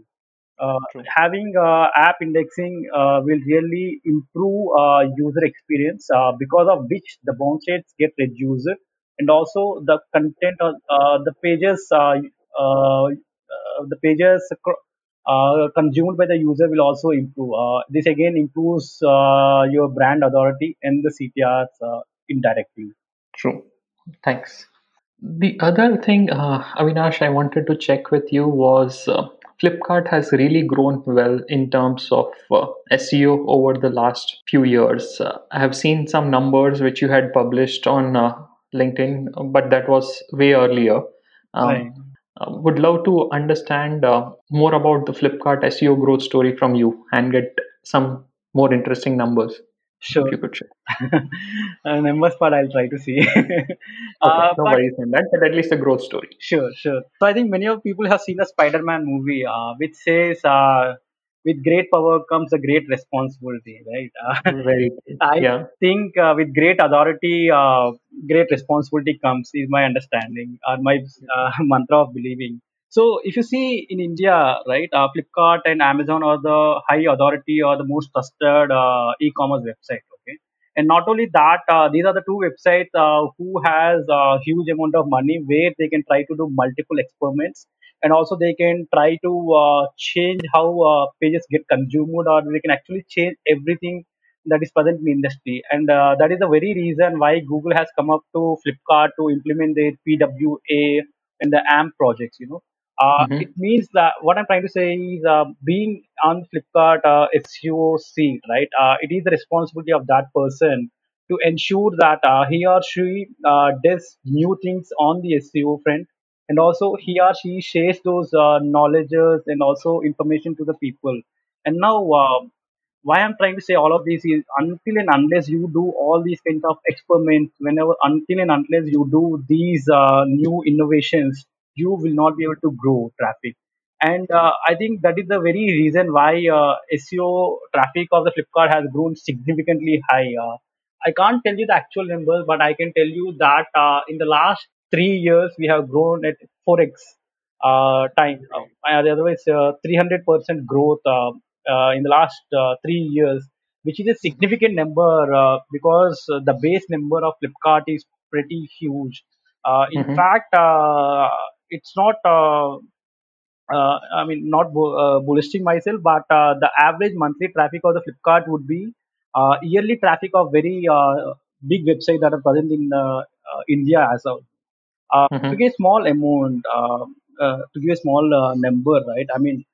uh, having uh, app indexing uh, will really improve uh, user experience uh, because of which the bounce rates get reduced and also the content of uh, the pages uh, uh, uh, the pages consumed by the user will also improve. Uh, this again improves uh, your brand authority and the CTRs uh, indirectly. True. Thanks. The other thing, uh, Avinash, I wanted to check with you was uh, Flipkart has really grown well in terms of uh, SEO over the last few years. Uh, I have seen some numbers which you had published on uh, LinkedIn, but that was way earlier. Right. Um, uh, would love to understand uh, more about the Flipkart SEO growth story from you and get some more interesting numbers if Sure. you could share. [laughs] uh, numbers part I'll try to see. [laughs] Okay, uh, no but worries on that, but at least a growth story. sure, sure. So I think many of people have seen the Spider-Man movie, uh, which says, uh, "With great power comes a great responsibility." Right. Uh, Very, [laughs] I yeah. think uh, with great authority, uh, great responsibility comes, is my understanding or my uh, [laughs] mantra of believing. So if you see in India, right, uh, Flipkart and Amazon are the high authority or the most trusted uh, e-commerce website. Okay, and not only that, uh, these are the two websites uh, who has a huge amount of money where they can try to do multiple experiments and also they can try to uh, change how uh, pages get consumed or they can actually change everything that is present in the industry and uh, that is the very reason why google has come up to flipkart to implement their pwa and the amp projects you know Uh, it Mm-hmm. means that what I'm trying to say is uh, being on Flipkart uh, SEO right? Uh, it is the responsibility of that person to ensure that uh, he or she uh, does new things on the SEO front, and also he or she shares those uh, knowledges and also information to the people. And now, uh, why I'm trying to say all of this is until and unless you do all these kinds of experiments, whenever until and unless you do these uh, new innovations, you will not be able to grow traffic. And uh, I think that is the very reason why uh, SEO traffic of the Flipkart has grown significantly high. Uh, I can't tell you the actual numbers, but I can tell you that uh, in the last three years we have grown at 4x uh, time. Uh, otherwise, uh, 300% growth uh, uh, in the last uh, three years, which is a significant number uh, because uh, the base number of Flipkart is pretty huge. Uh, in Mm-hmm. fact, uh, it's not. Uh, uh, I mean, not uh, myself, but uh, the average monthly traffic of the Flipkart would be uh, yearly traffic of very uh, big website that are present in uh, uh, India as well. Uh, to Mm-hmm. give a small amount, uh, uh, to give a small uh, number, right? I mean,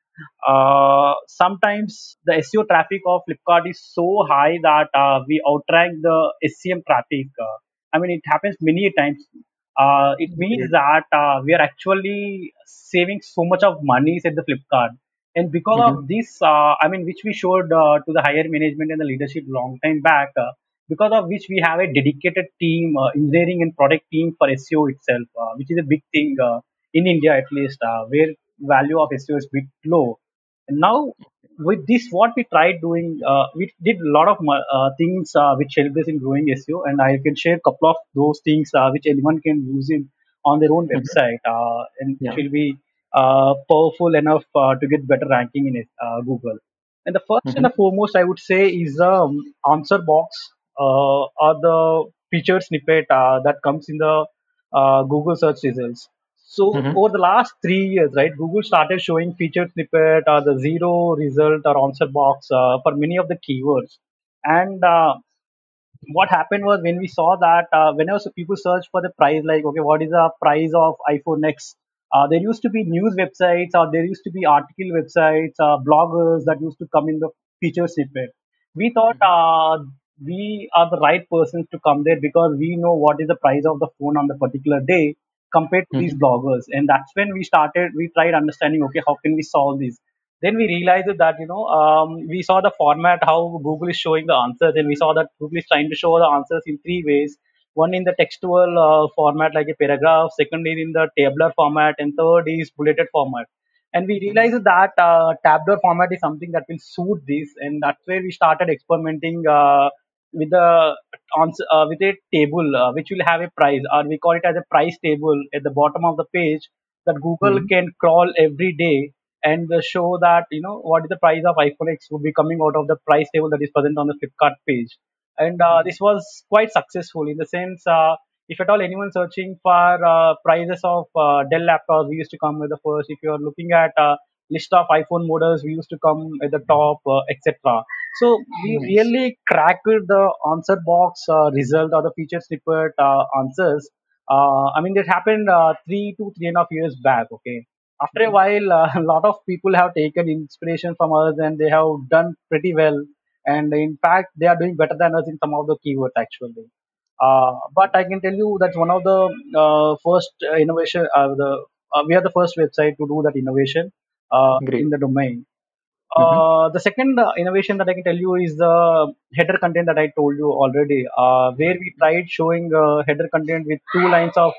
uh, sometimes the SEO traffic of Flipkart is so high that uh, we outrank the SEM traffic. Uh, I mean, it happens many times. Uh, it means that uh, we are actually saving so much of money at the Flipkart. And because Mm-hmm. of this, uh, I mean, which we showed uh, to the higher management and the leadership long time back, uh, because of which we have a dedicated team, uh, engineering and product team for SEO itself, uh, which is a big thing uh, in India at least, uh, where value of SEO is bit low. And now with this, what we tried doing, uh, we did a lot of uh, things uh, which helped us in growing SEO, and I can share a couple of those things uh, which anyone can use in on their own website, uh, and Yeah. will be uh, powerful enough uh, to get better ranking in it, uh, Google. And the first and Mm-hmm. the foremost, I would say, is um, answer box or the featured snippet uh, that comes in the uh, Google search results. So Mm-hmm. over the last three years, right, Google started showing featured snippet or the zero result or answer box uh, for many of the keywords. And uh, what happened was when we saw that uh, whenever people search for the price, like okay, what is the price of iPhone X? Uh, there used to be news websites or there used to be article websites, uh, bloggers that used to come in the feature snippet. We thought uh, we are the right persons to come there because we know what is the price of the phone on the particular day compared to these Mm-hmm. bloggers. And that's when we started, we tried understanding, okay, how can we solve this? Then we realized that, you know, um, we saw the format, how Google is showing the answers, and we saw that Google is trying to show the answers in three ways. One in the textual uh, format, like a paragraph, second is in the tabular format, and third is bulleted format. And we realized that uh, tabular format is something that will suit this, and that's where we started experimenting uh, with the answer, uh, with a table uh, which will have a price, or we call it as a price table at the bottom of the page that Google Mm-hmm. can crawl every day and uh, show that you know what is the price of iPhone X would be coming out of the price table that is present on the Flipkart page. And uh, this was quite successful in the sense, uh, if at all anyone searching for uh, prices of uh, Dell laptops, we used to come with the first. If you are looking at uh, list of iPhone models, we used to come at the top, uh, etc. So we Nice. really cracked the answer box uh, result or the feature snippet uh, answers. Uh, I mean, it happened uh, three to three and a half years back. Okay, after a Mm-hmm. while, uh, [laughs] a lot of people have taken inspiration from us and they have done pretty well. And in fact, they are doing better than us in some of the keywords actually. Uh, but I can tell you that's one of the uh, first innovation. Uh, the uh, we are the first website to do that innovation uh, in the domain. Mm-hmm. Uh, the second uh, innovation that I can tell you is the header content that I told you already, uh, where we tried showing uh, header content with two lines of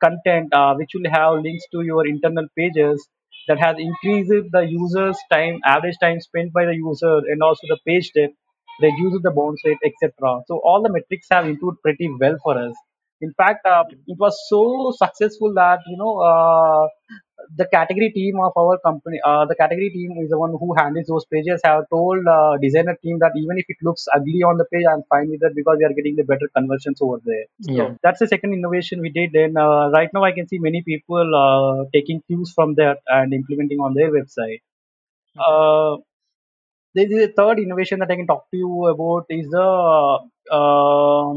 content, which will have links to your internal pages that has increased the user's time, average time spent by the user, and also the page depth, reduces the bounce rate, etc. So all the metrics have improved pretty well for us. In fact, uh, it was so successful that you know uh, the category team of our company, uh, the category team is the one who handles those pages. Have told uh, designer team that even if it looks ugly on the page, I'm fine with that because we are getting the better conversions over there. Yeah. So that's the second innovation we did. And uh, right now, I can see many people uh, taking cues from that and implementing on their website. Mm-hmm. Uh, there is a third innovation that I can talk to you about is the uh,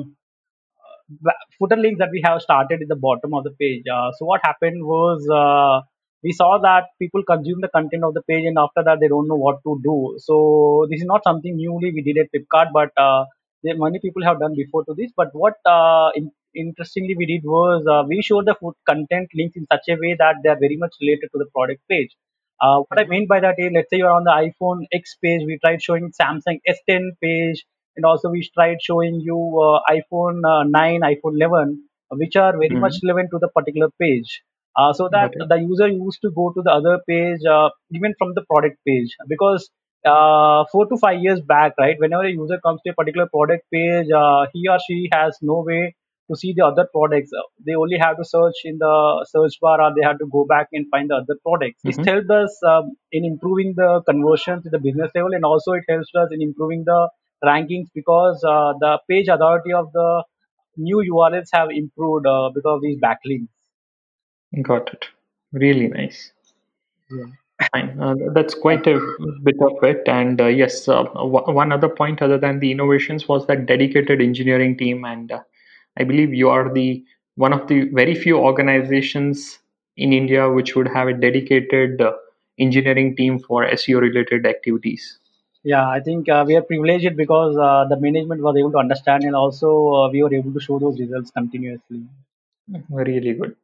footer links that we have started at the bottom of the page. Uh, so what happened was uh, we saw that people consume the content of the page and after that they don't know what to do. So this is not something newly we did at Flipkart, but uh, there many people have done before to this. But what uh, in, interestingly we did was uh, we showed the food content links in such a way that they are very much related to the product page. Uh, what I mean by that is, let's say you're on the iPhone X page, we tried showing Samsung S10 page, and also we tried showing you uh, iPhone uh, 9, iPhone 11, which are very much hmm relevant to the particular page. Uh, so that it. the user used to go to the other page, uh, even from the product page, because uh, four to five years back, right, whenever a user comes to a particular product page, uh, he or she has no way to see the other products. Uh, They only have to search in the search bar or they have to go back and find the other products. This hmm helped us um, in improving the conversion to the business level and also it helps us in improving the rankings because uh, the page authority of the new URLs have improved uh, because of these backlinks. Got it. Really nice. Yeah. Fine. Uh, that's quite a bit of it. And uh, yes, uh, w- one other point other than the innovations was that dedicated engineering team. And uh, I believe you are the one of the very few organizations in India which would have a dedicated uh, engineering team for SEO related activities. Yeah, I think uh, we are privileged because uh, the management was able to understand and also uh, we were able to show those results continuously. Really good.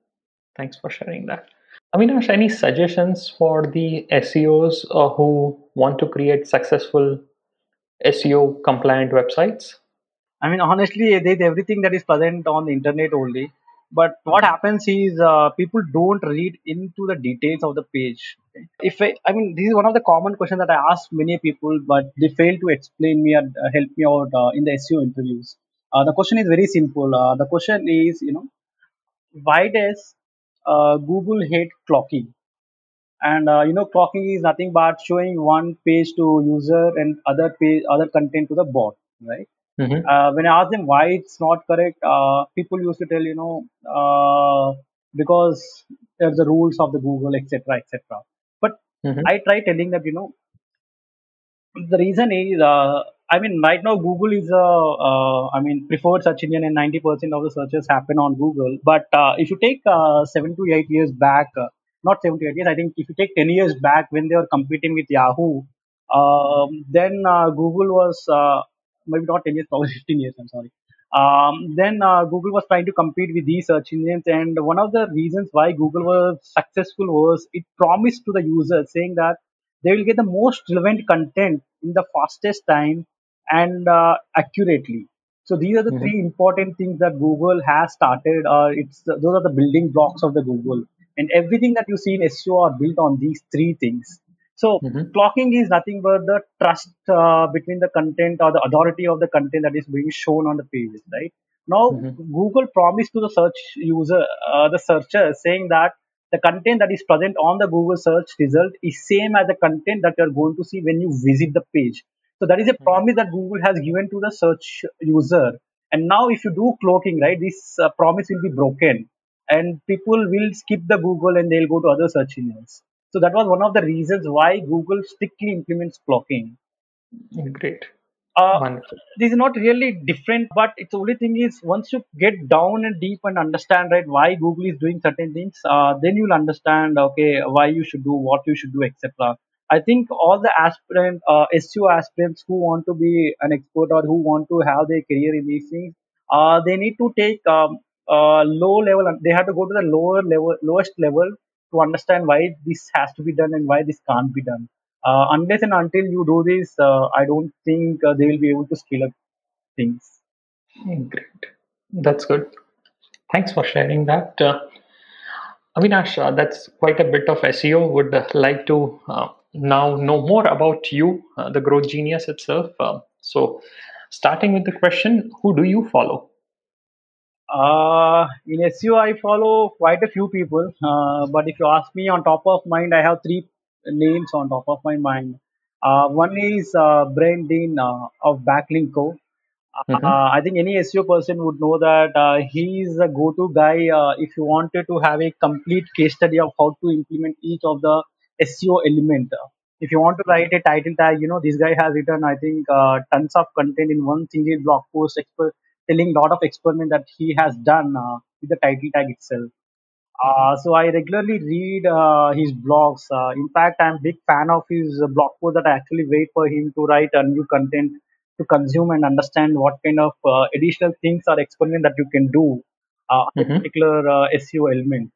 Thanks for sharing that. Avinash, any suggestions for the SEOs uh, who want to create successful SEO compliant websites? I mean, honestly, there's everything that is present on the internet only. But what happens is uh, people don't read into the details of the page. okay? If I, I mean, this is one of the common questions that I ask many people, but they fail to explain me and uh, help me out uh, in the SEO interviews. Uh, the question is very simple. Uh, the question is, you know, why does uh, Google hate cloaking? And uh, you know, cloaking is nothing but showing one page to user and other page, other content to the bot, right? Mm-hmm. uh, when I asked them why it's not correct, uh, people used to tell, you know, uh, because there's the rules of the Google, etc., etc. But Mm-hmm. I try telling them, you know, the reason is, uh, I mean, right now Google is a, uh, I mean, preferred search engine, and 90% of the searches happen on Google. But uh, if you take uh, seven to eight years back, uh, not seven to eight years, I think if you take 10 years back when they were competing with Yahoo, um, then uh, Google was uh, maybe not 10 years, probably [laughs] 15 years. I'm sorry. Um, then uh, Google was trying to compete with these search engines, and one of the reasons why Google was successful was it promised to the user saying that they will get the most relevant content in the fastest time and uh, accurately. So these are the Mm-hmm. three important things that Google has started. Uh, it's those are the building blocks of the Google, and everything that you see in SEO are built on these three things. So Mm-hmm. cloaking is nothing but the trust uh, between the content or the authority of the content that is being shown on the pages, right? Now Mm-hmm. Google promised to the search user, uh, the searcher, saying that the content that is present on the Google search result is same as the content that you're going to see when you visit the page. So that is a promise that Google has given to the search user. And now if you do cloaking, right, this uh, promise will be broken and people will skip the Google and they'll go to other search engines. So that was one of the reasons why Google strictly implements cloaking. Great. Uh, this is not really different, but it's only thing is once you get down and deep and understand right why Google is doing certain things, uh, then you'll understand okay why you should do what you should do, etc. I think all the aspirant uh, SEO aspirants who want to be an expert or who want to have their career in these things, uh, they need to take um, uh, low level. They have to go to the lower level, lowest level to understand why this has to be done and why this can't be done. Uh, unless and until you do this, uh, I don't think uh, they will be able to scale up things. Great. That's good. Thanks for sharing that. Uh, Avinash, uh, that's quite a bit of SEO. Would uh, like to now know more about you, the growth genius itself. So, starting with the question, who do you follow? Uh, in SEO, I follow quite a few people, uh, but if you ask me on top of mind, I have three names on top of my mind. Uh, one is uh, Brian Dean uh, of Backlinko. Mhm. Uh, I think any SEO person would know that uh, he is a go-to guy uh, if you wanted to have a complete case study of how to implement each of the SEO element. If you want to write a title tag, you know this guy has written I think uh, tons of content in one single blog post, telling a lot of experiment that he has done uh, with the title tag itself. Uh, so I regularly read uh, his blogs. Uh, in fact, I'm a big fan of his blog post that I actually wait for him to write a new content to consume and understand what kind of uh, additional things or experiment that you can do uh, on a Mm-hmm. particular uh, SEO element.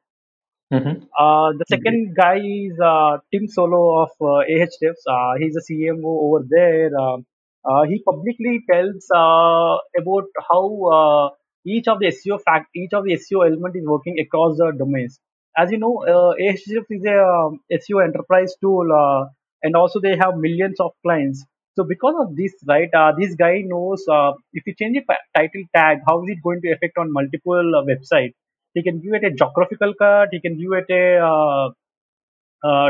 Mm-hmm. Uh, the Great. second guy is uh, Tim Soulo of uh, Ahrefs. Uh, he's a CMO over there. Um uh, he publicly tells uh, about how uh, each of the SEO fact, each of the SEO element is working across the domains. As you know, uh, Ahrefs is a um, SEO enterprise tool, uh, and also they have millions of clients. So because of this, right, uh, this guy knows uh, if you change pa- title tag, how is it going to affect on multiple uh, websites he can give it a geographical cut he can give it a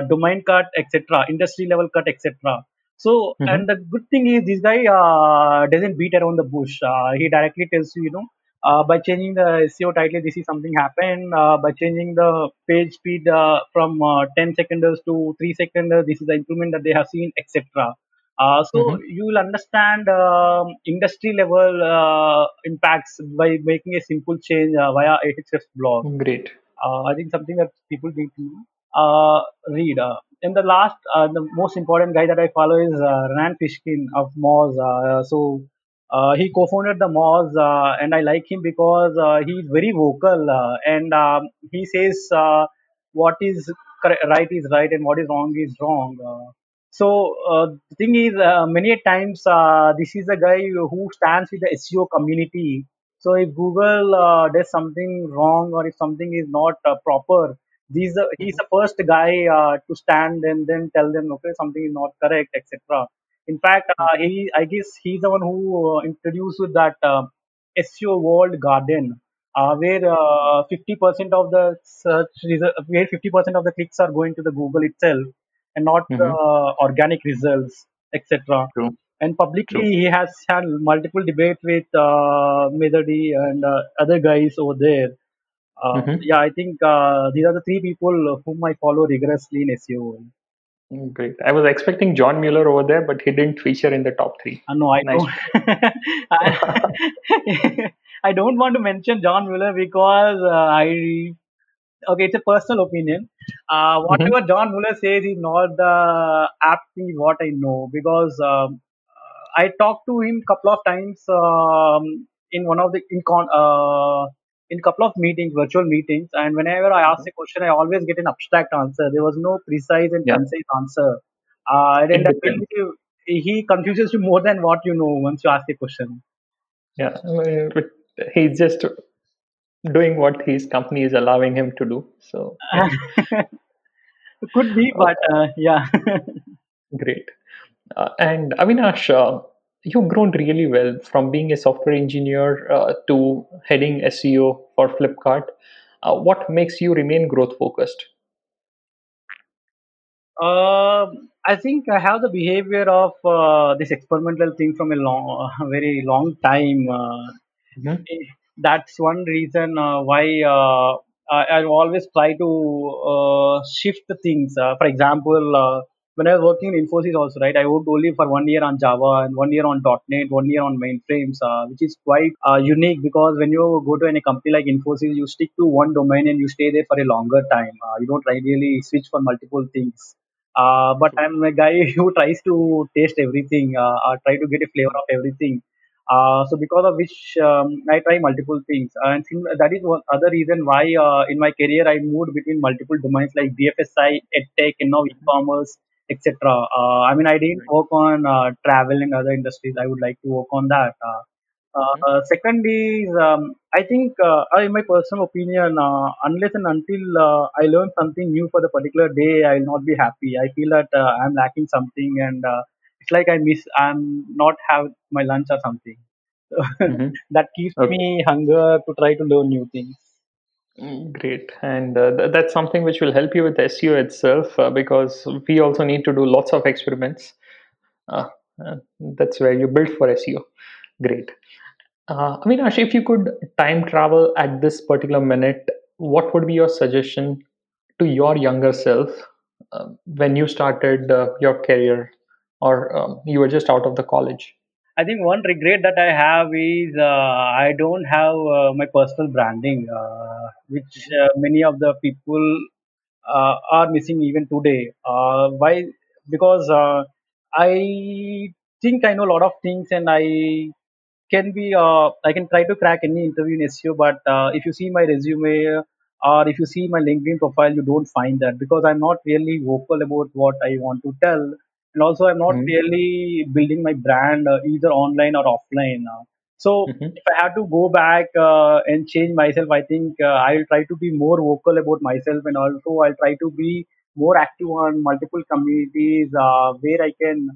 domain cut etc industry level cut etc so Mm-hmm. and the good thing is this guy uh, doesn't beat around the bush uh, he directly tells you you know uh, by changing the SEO title, this is something happened. Uh, by changing the page speed uh, from uh, 10 seconds to 3 seconds, this is the improvement that they have seen, etc. Uh, so Mm-hmm. you will understand um, industry level uh, impacts by making a simple change uh, via Ahrefs blog. Great. Uh, I think something that people need to read. Uh, and the last, uh, the most important guy that I follow is uh, Rand Fishkin of Moz. Uh, so uh, he co-founded the Moz, uh, and I like him because uh, he's very vocal uh, and um, he says uh, what is right is right and what is wrong is wrong. Uh, so uh, the thing is, uh, many times uh, this is a guy who stands with the SEO community. So if Google uh, does something wrong or if something is not uh, proper, these uh, he's the first guy uh, to stand and then tell them, okay, something is not correct, etc. In fact, uh, he I guess he's the one who uh, introduced that uh, SEO Walled Garden, uh, where uh, 50% of the search result, where 50% of the clicks are going to the Google itself and not Mm-hmm. uh, organic results, etc. True. And True. publicly, he has had multiple debates with uh, Medadi and uh, other guys over there. Uh, Mm-hmm. yeah, I think uh, these are the three people whom I follow rigorously in SEO. Great. I was expecting John Mueller over there, but he didn't feature in the top three. Uh, no, I Nice. don't. [laughs] I, [laughs] I don't want to mention John Mueller because uh, I okay, it's a personal opinion. Uh, Mm-hmm. whatever John Mueller says is not the apt thing what I know because um, I talked to him couple of times um, in one of the in con uh, in couple of meetings, virtual meetings, and whenever I ask a question, I always get an abstract answer. There was no precise and Yeah. concise answer. Uh, and depends. believe he confuses you more than what you know once you ask a question. Yeah. He's just doing what his company is allowing him to do. So. [laughs] Could be, but uh, yeah. [laughs] Great. Uh, and Avinash, uh, you've grown really well from being a software engineer uh, to heading SEO for Flipkart. Uh, what makes you remain growth focused? Um, I think I have the behavior of uh, this experimental thing from a long, [laughs] a very long time. Uh, Mhm. that's one reason uh, why uh, I, I always try to uh, shift the things. Uh, for example, uh, when I was working in Infosys also, right, I worked only for one year on Java and one year on .NET, one year on mainframes, uh, which is quite uh, unique because when you go to any company like Infosys, you stick to one domain and you stay there for a longer time. Uh, you don't really switch for multiple things. Uh, but I'm a guy [laughs] who tries to taste everything, uh, uh, try to get a flavor of everything. Uh, so because of which um, I try multiple things, and that is one other reason why uh, in my career I moved between multiple domains like BFSI, EdTech, and now e-commerce, etc. Uh, I mean, I didn't work on uh, travel and other industries. I would like to work on that. Uh, uh, Mhm. uh, second is, um, I think, uh, in my personal opinion, uh, unless and until uh, I learn something new for the particular day, I will not be happy. I feel that uh, I'm lacking something, and uh, it's like I miss, I'm not have my lunch or something. [laughs] Mhm. that keeps Okay. me hunger to try to learn new things. Great. And uh, th- that's something which will help you with SEO itself uh, because we also need to do lots of experiments. Uh, uh, that's where you build for SEO. Great. Uh, Avinash, if you could time travel at this particular minute, what would be your suggestion to your younger self uh, when you started uh, your career or um, you were just out of the college? I think one regret that I have is uh, I don't have uh, my personal branding, uh, which uh, many of the people uh, are missing even today. Uh, why? Because uh, I think I know a lot of things and I can be uh, I can try to crack any interview in SEO, but uh, if you see my resume or if you see my LinkedIn profile, you don't find that because I'm not really vocal about what I want to tell, and also I'm not Mhm, really building my brand uh, either online or offline. Uh, so mhm, if I have to go back uh, and change myself, I think uh, I'll try to be more vocal about myself, and also I'll try to be more active on multiple communities uh, where I can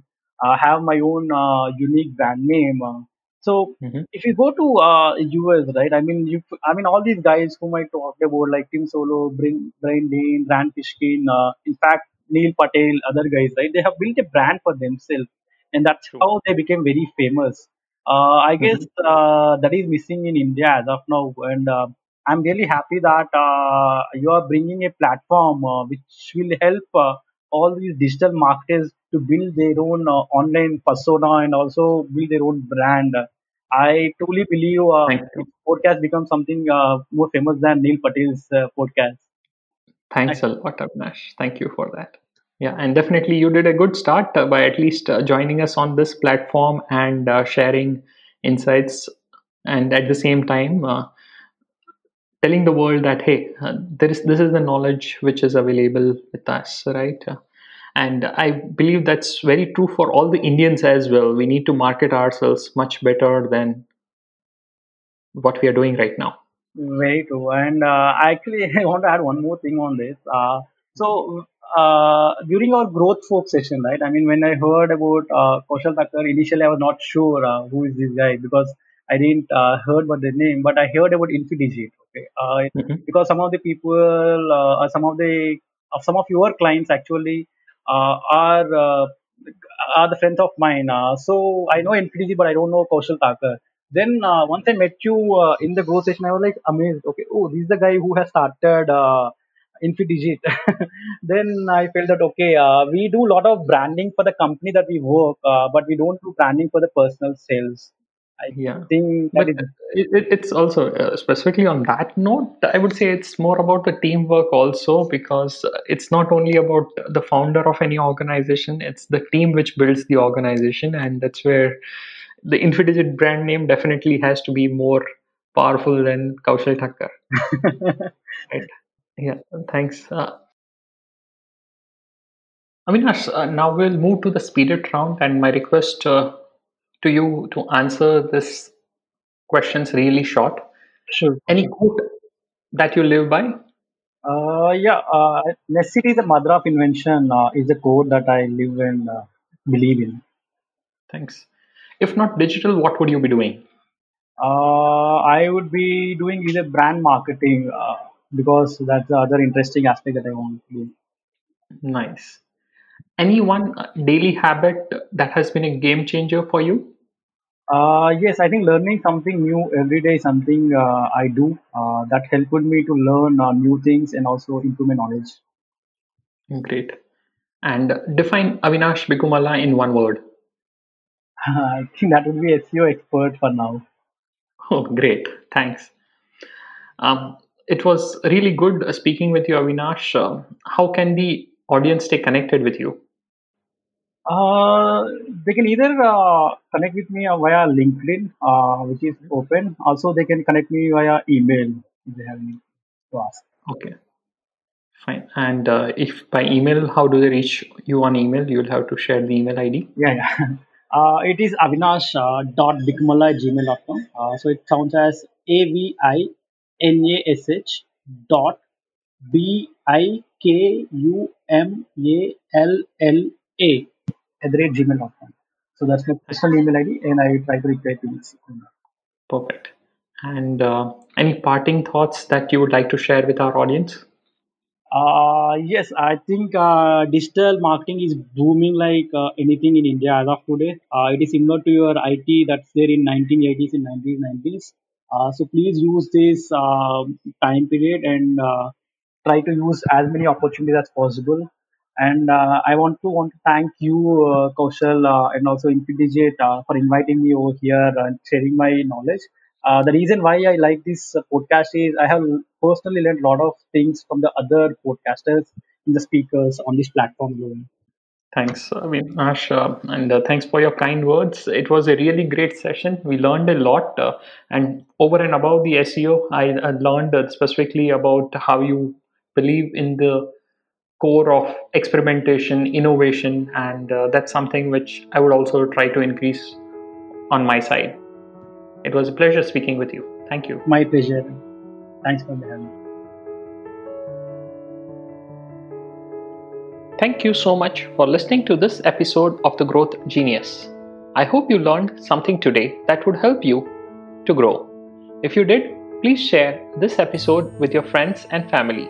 uh, have my own uh, unique brand name. Uh, so mhm. if you go to uh, US, right? I mean, you, I mean, all these guys whom I talked about, like Tim Soulo, Brian, Brian Dean, Rand Fishkin, uh, in fact, Neil Patel, other guys, right? They have built a brand for themselves, and that's True. how they became very famous. Uh, I guess Mhm. uh, that is missing in India as of now, and uh, I'm really happy that uh, you are bringing a platform uh, which will help uh, all these digital marketers to build their own uh, online persona and also build their own brand. I truly believe uh, Thank this you. podcast becomes something uh, more famous than Neil Patel's uh, podcast. Thanks a lot, Avinash. Thank you for that. Yeah, and definitely you did a good start uh, by at least uh, joining us on this platform and uh, sharing insights, and at the same time uh, telling the world that hey, uh, there is this is the knowledge which is available with us, right? Uh, and I believe that's very true for all the Indians as well. We need to market ourselves much better than what we are doing right now. Very true. And uh, actually, I [laughs] want to add one more thing on this. Uh, so, uh, during our growth folk session, right? I mean, when I heard about uh, Kaushal Thakkar, initially I was not sure uh, who is this guy because I didn't uh, heard about the name, but I heard about Infidigit. Okay, uh, Mhm. because some of the people, uh, some of the, of some of your clients actually uh, are uh, are the friends of mine. Uh, so I know Infidigit, but I don't know Kaushal Thakkar. Then uh, once I met you uh, in the growth session, I was like amazed. Okay, oh, this is the guy who has started uh, Infidigit. [laughs] then I felt that okay, uh, we do a lot of branding for the company that we work, uh, but we don't do branding for the personal sales. I Yeah. think But it, it- it's also uh, specifically on that note, I would say it's more about the teamwork also because it's not only about the founder of any organization, it's the team which builds the organization, and that's where the Infidigit brand name definitely has to be more powerful than Kaushal Thakkar. [laughs] Right? Yeah. Thanks. Uh, Avinash, uh, now we'll move to the speeded round, and my request uh, to you to answer this questions really short. sure. Any quote that you live by? Uh, yeah, uh, necessity is the mother of invention uh, is the code that I live and uh, believe in. Thanks. If not digital, what would you be doing? Uh, I would be doing either brand marketing uh, because that's the other interesting aspect that I want to do. Nice. Any one uh, daily habit that has been a game changer for you? Uh, yes, I think learning something new every day is something uh, I do uh, that helped me to learn uh, new things and also improve my knowledge. Great. And define Avinash Bikumalla in one word. [laughs] I think that would be SEO expert for now. Oh, great. Thanks. Um, it was really good uh, speaking with you, Avinash. Um how can the audience stay connected with you? Uh, they can either uh, connect with me uh, via LinkedIn, uh, which is open. Also, they can connect me via email if they have any to ask. Okay, fine. And uh, if by email, how do they reach you on email? You'll have to share the email ID. Yeah, yeah. [laughs] Uh, it is avinash uh, dot bikumalla gmail.com. Uh, so it sounds as A V I N A S H dot B I K U M A L L A at the rate gmail.com. So that's my personal email ID, and I will try to reply to this. Perfect. And uh, any parting thoughts that you would like to share with our audience? Uh, yes, I think uh, digital marketing is booming like uh, anything in India as of today. Uh, it is similar to your IT that's there in 1980s and 1990s. Uh, so please use this uh, time period and uh, try to use as many opportunities as possible. And uh, I want to want to thank you, uh, Kaushal, uh, and also Infidigit uh, for inviting me over here and sharing my knowledge. Uh, the reason why I like this uh, podcast is I have personally learned a lot of things from the other podcasters and the speakers on this platform. Thanks, Ash, uh, and uh, thanks for your kind words. It was a really great session. We learned a lot, uh, and over and above the SEO, I, I learned uh, specifically about how you believe in the core of experimentation, innovation, and uh, that's something which I would also try to increase on my side. It was a pleasure speaking with you. Thank you. My pleasure. Thanks for having me. Thank you so much for listening to this episode of The Growth Genius. I hope you learned something today that would help you to grow. If you did, please share this episode with your friends and family.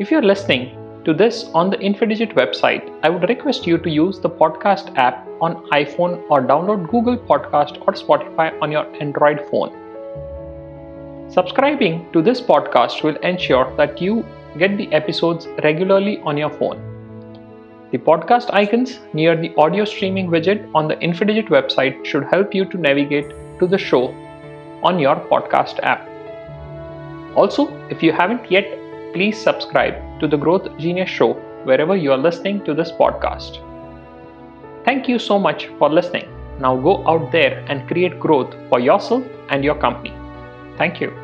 If you're listening to this on the Infidigit website, I would request you to use the podcast app on iPhone or download Google Podcast or Spotify on your Android phone. Subscribing to this podcast will ensure that you get the episodes regularly on your phone. The podcast icons near the audio streaming widget on the Infidigit website should help you to navigate to the show on your podcast app. Also, if you haven't yet, please subscribe to the Growth Genius Show wherever you are listening to this podcast. Thank you so much for listening. Now go out there and create growth for yourself and your company. Thank you.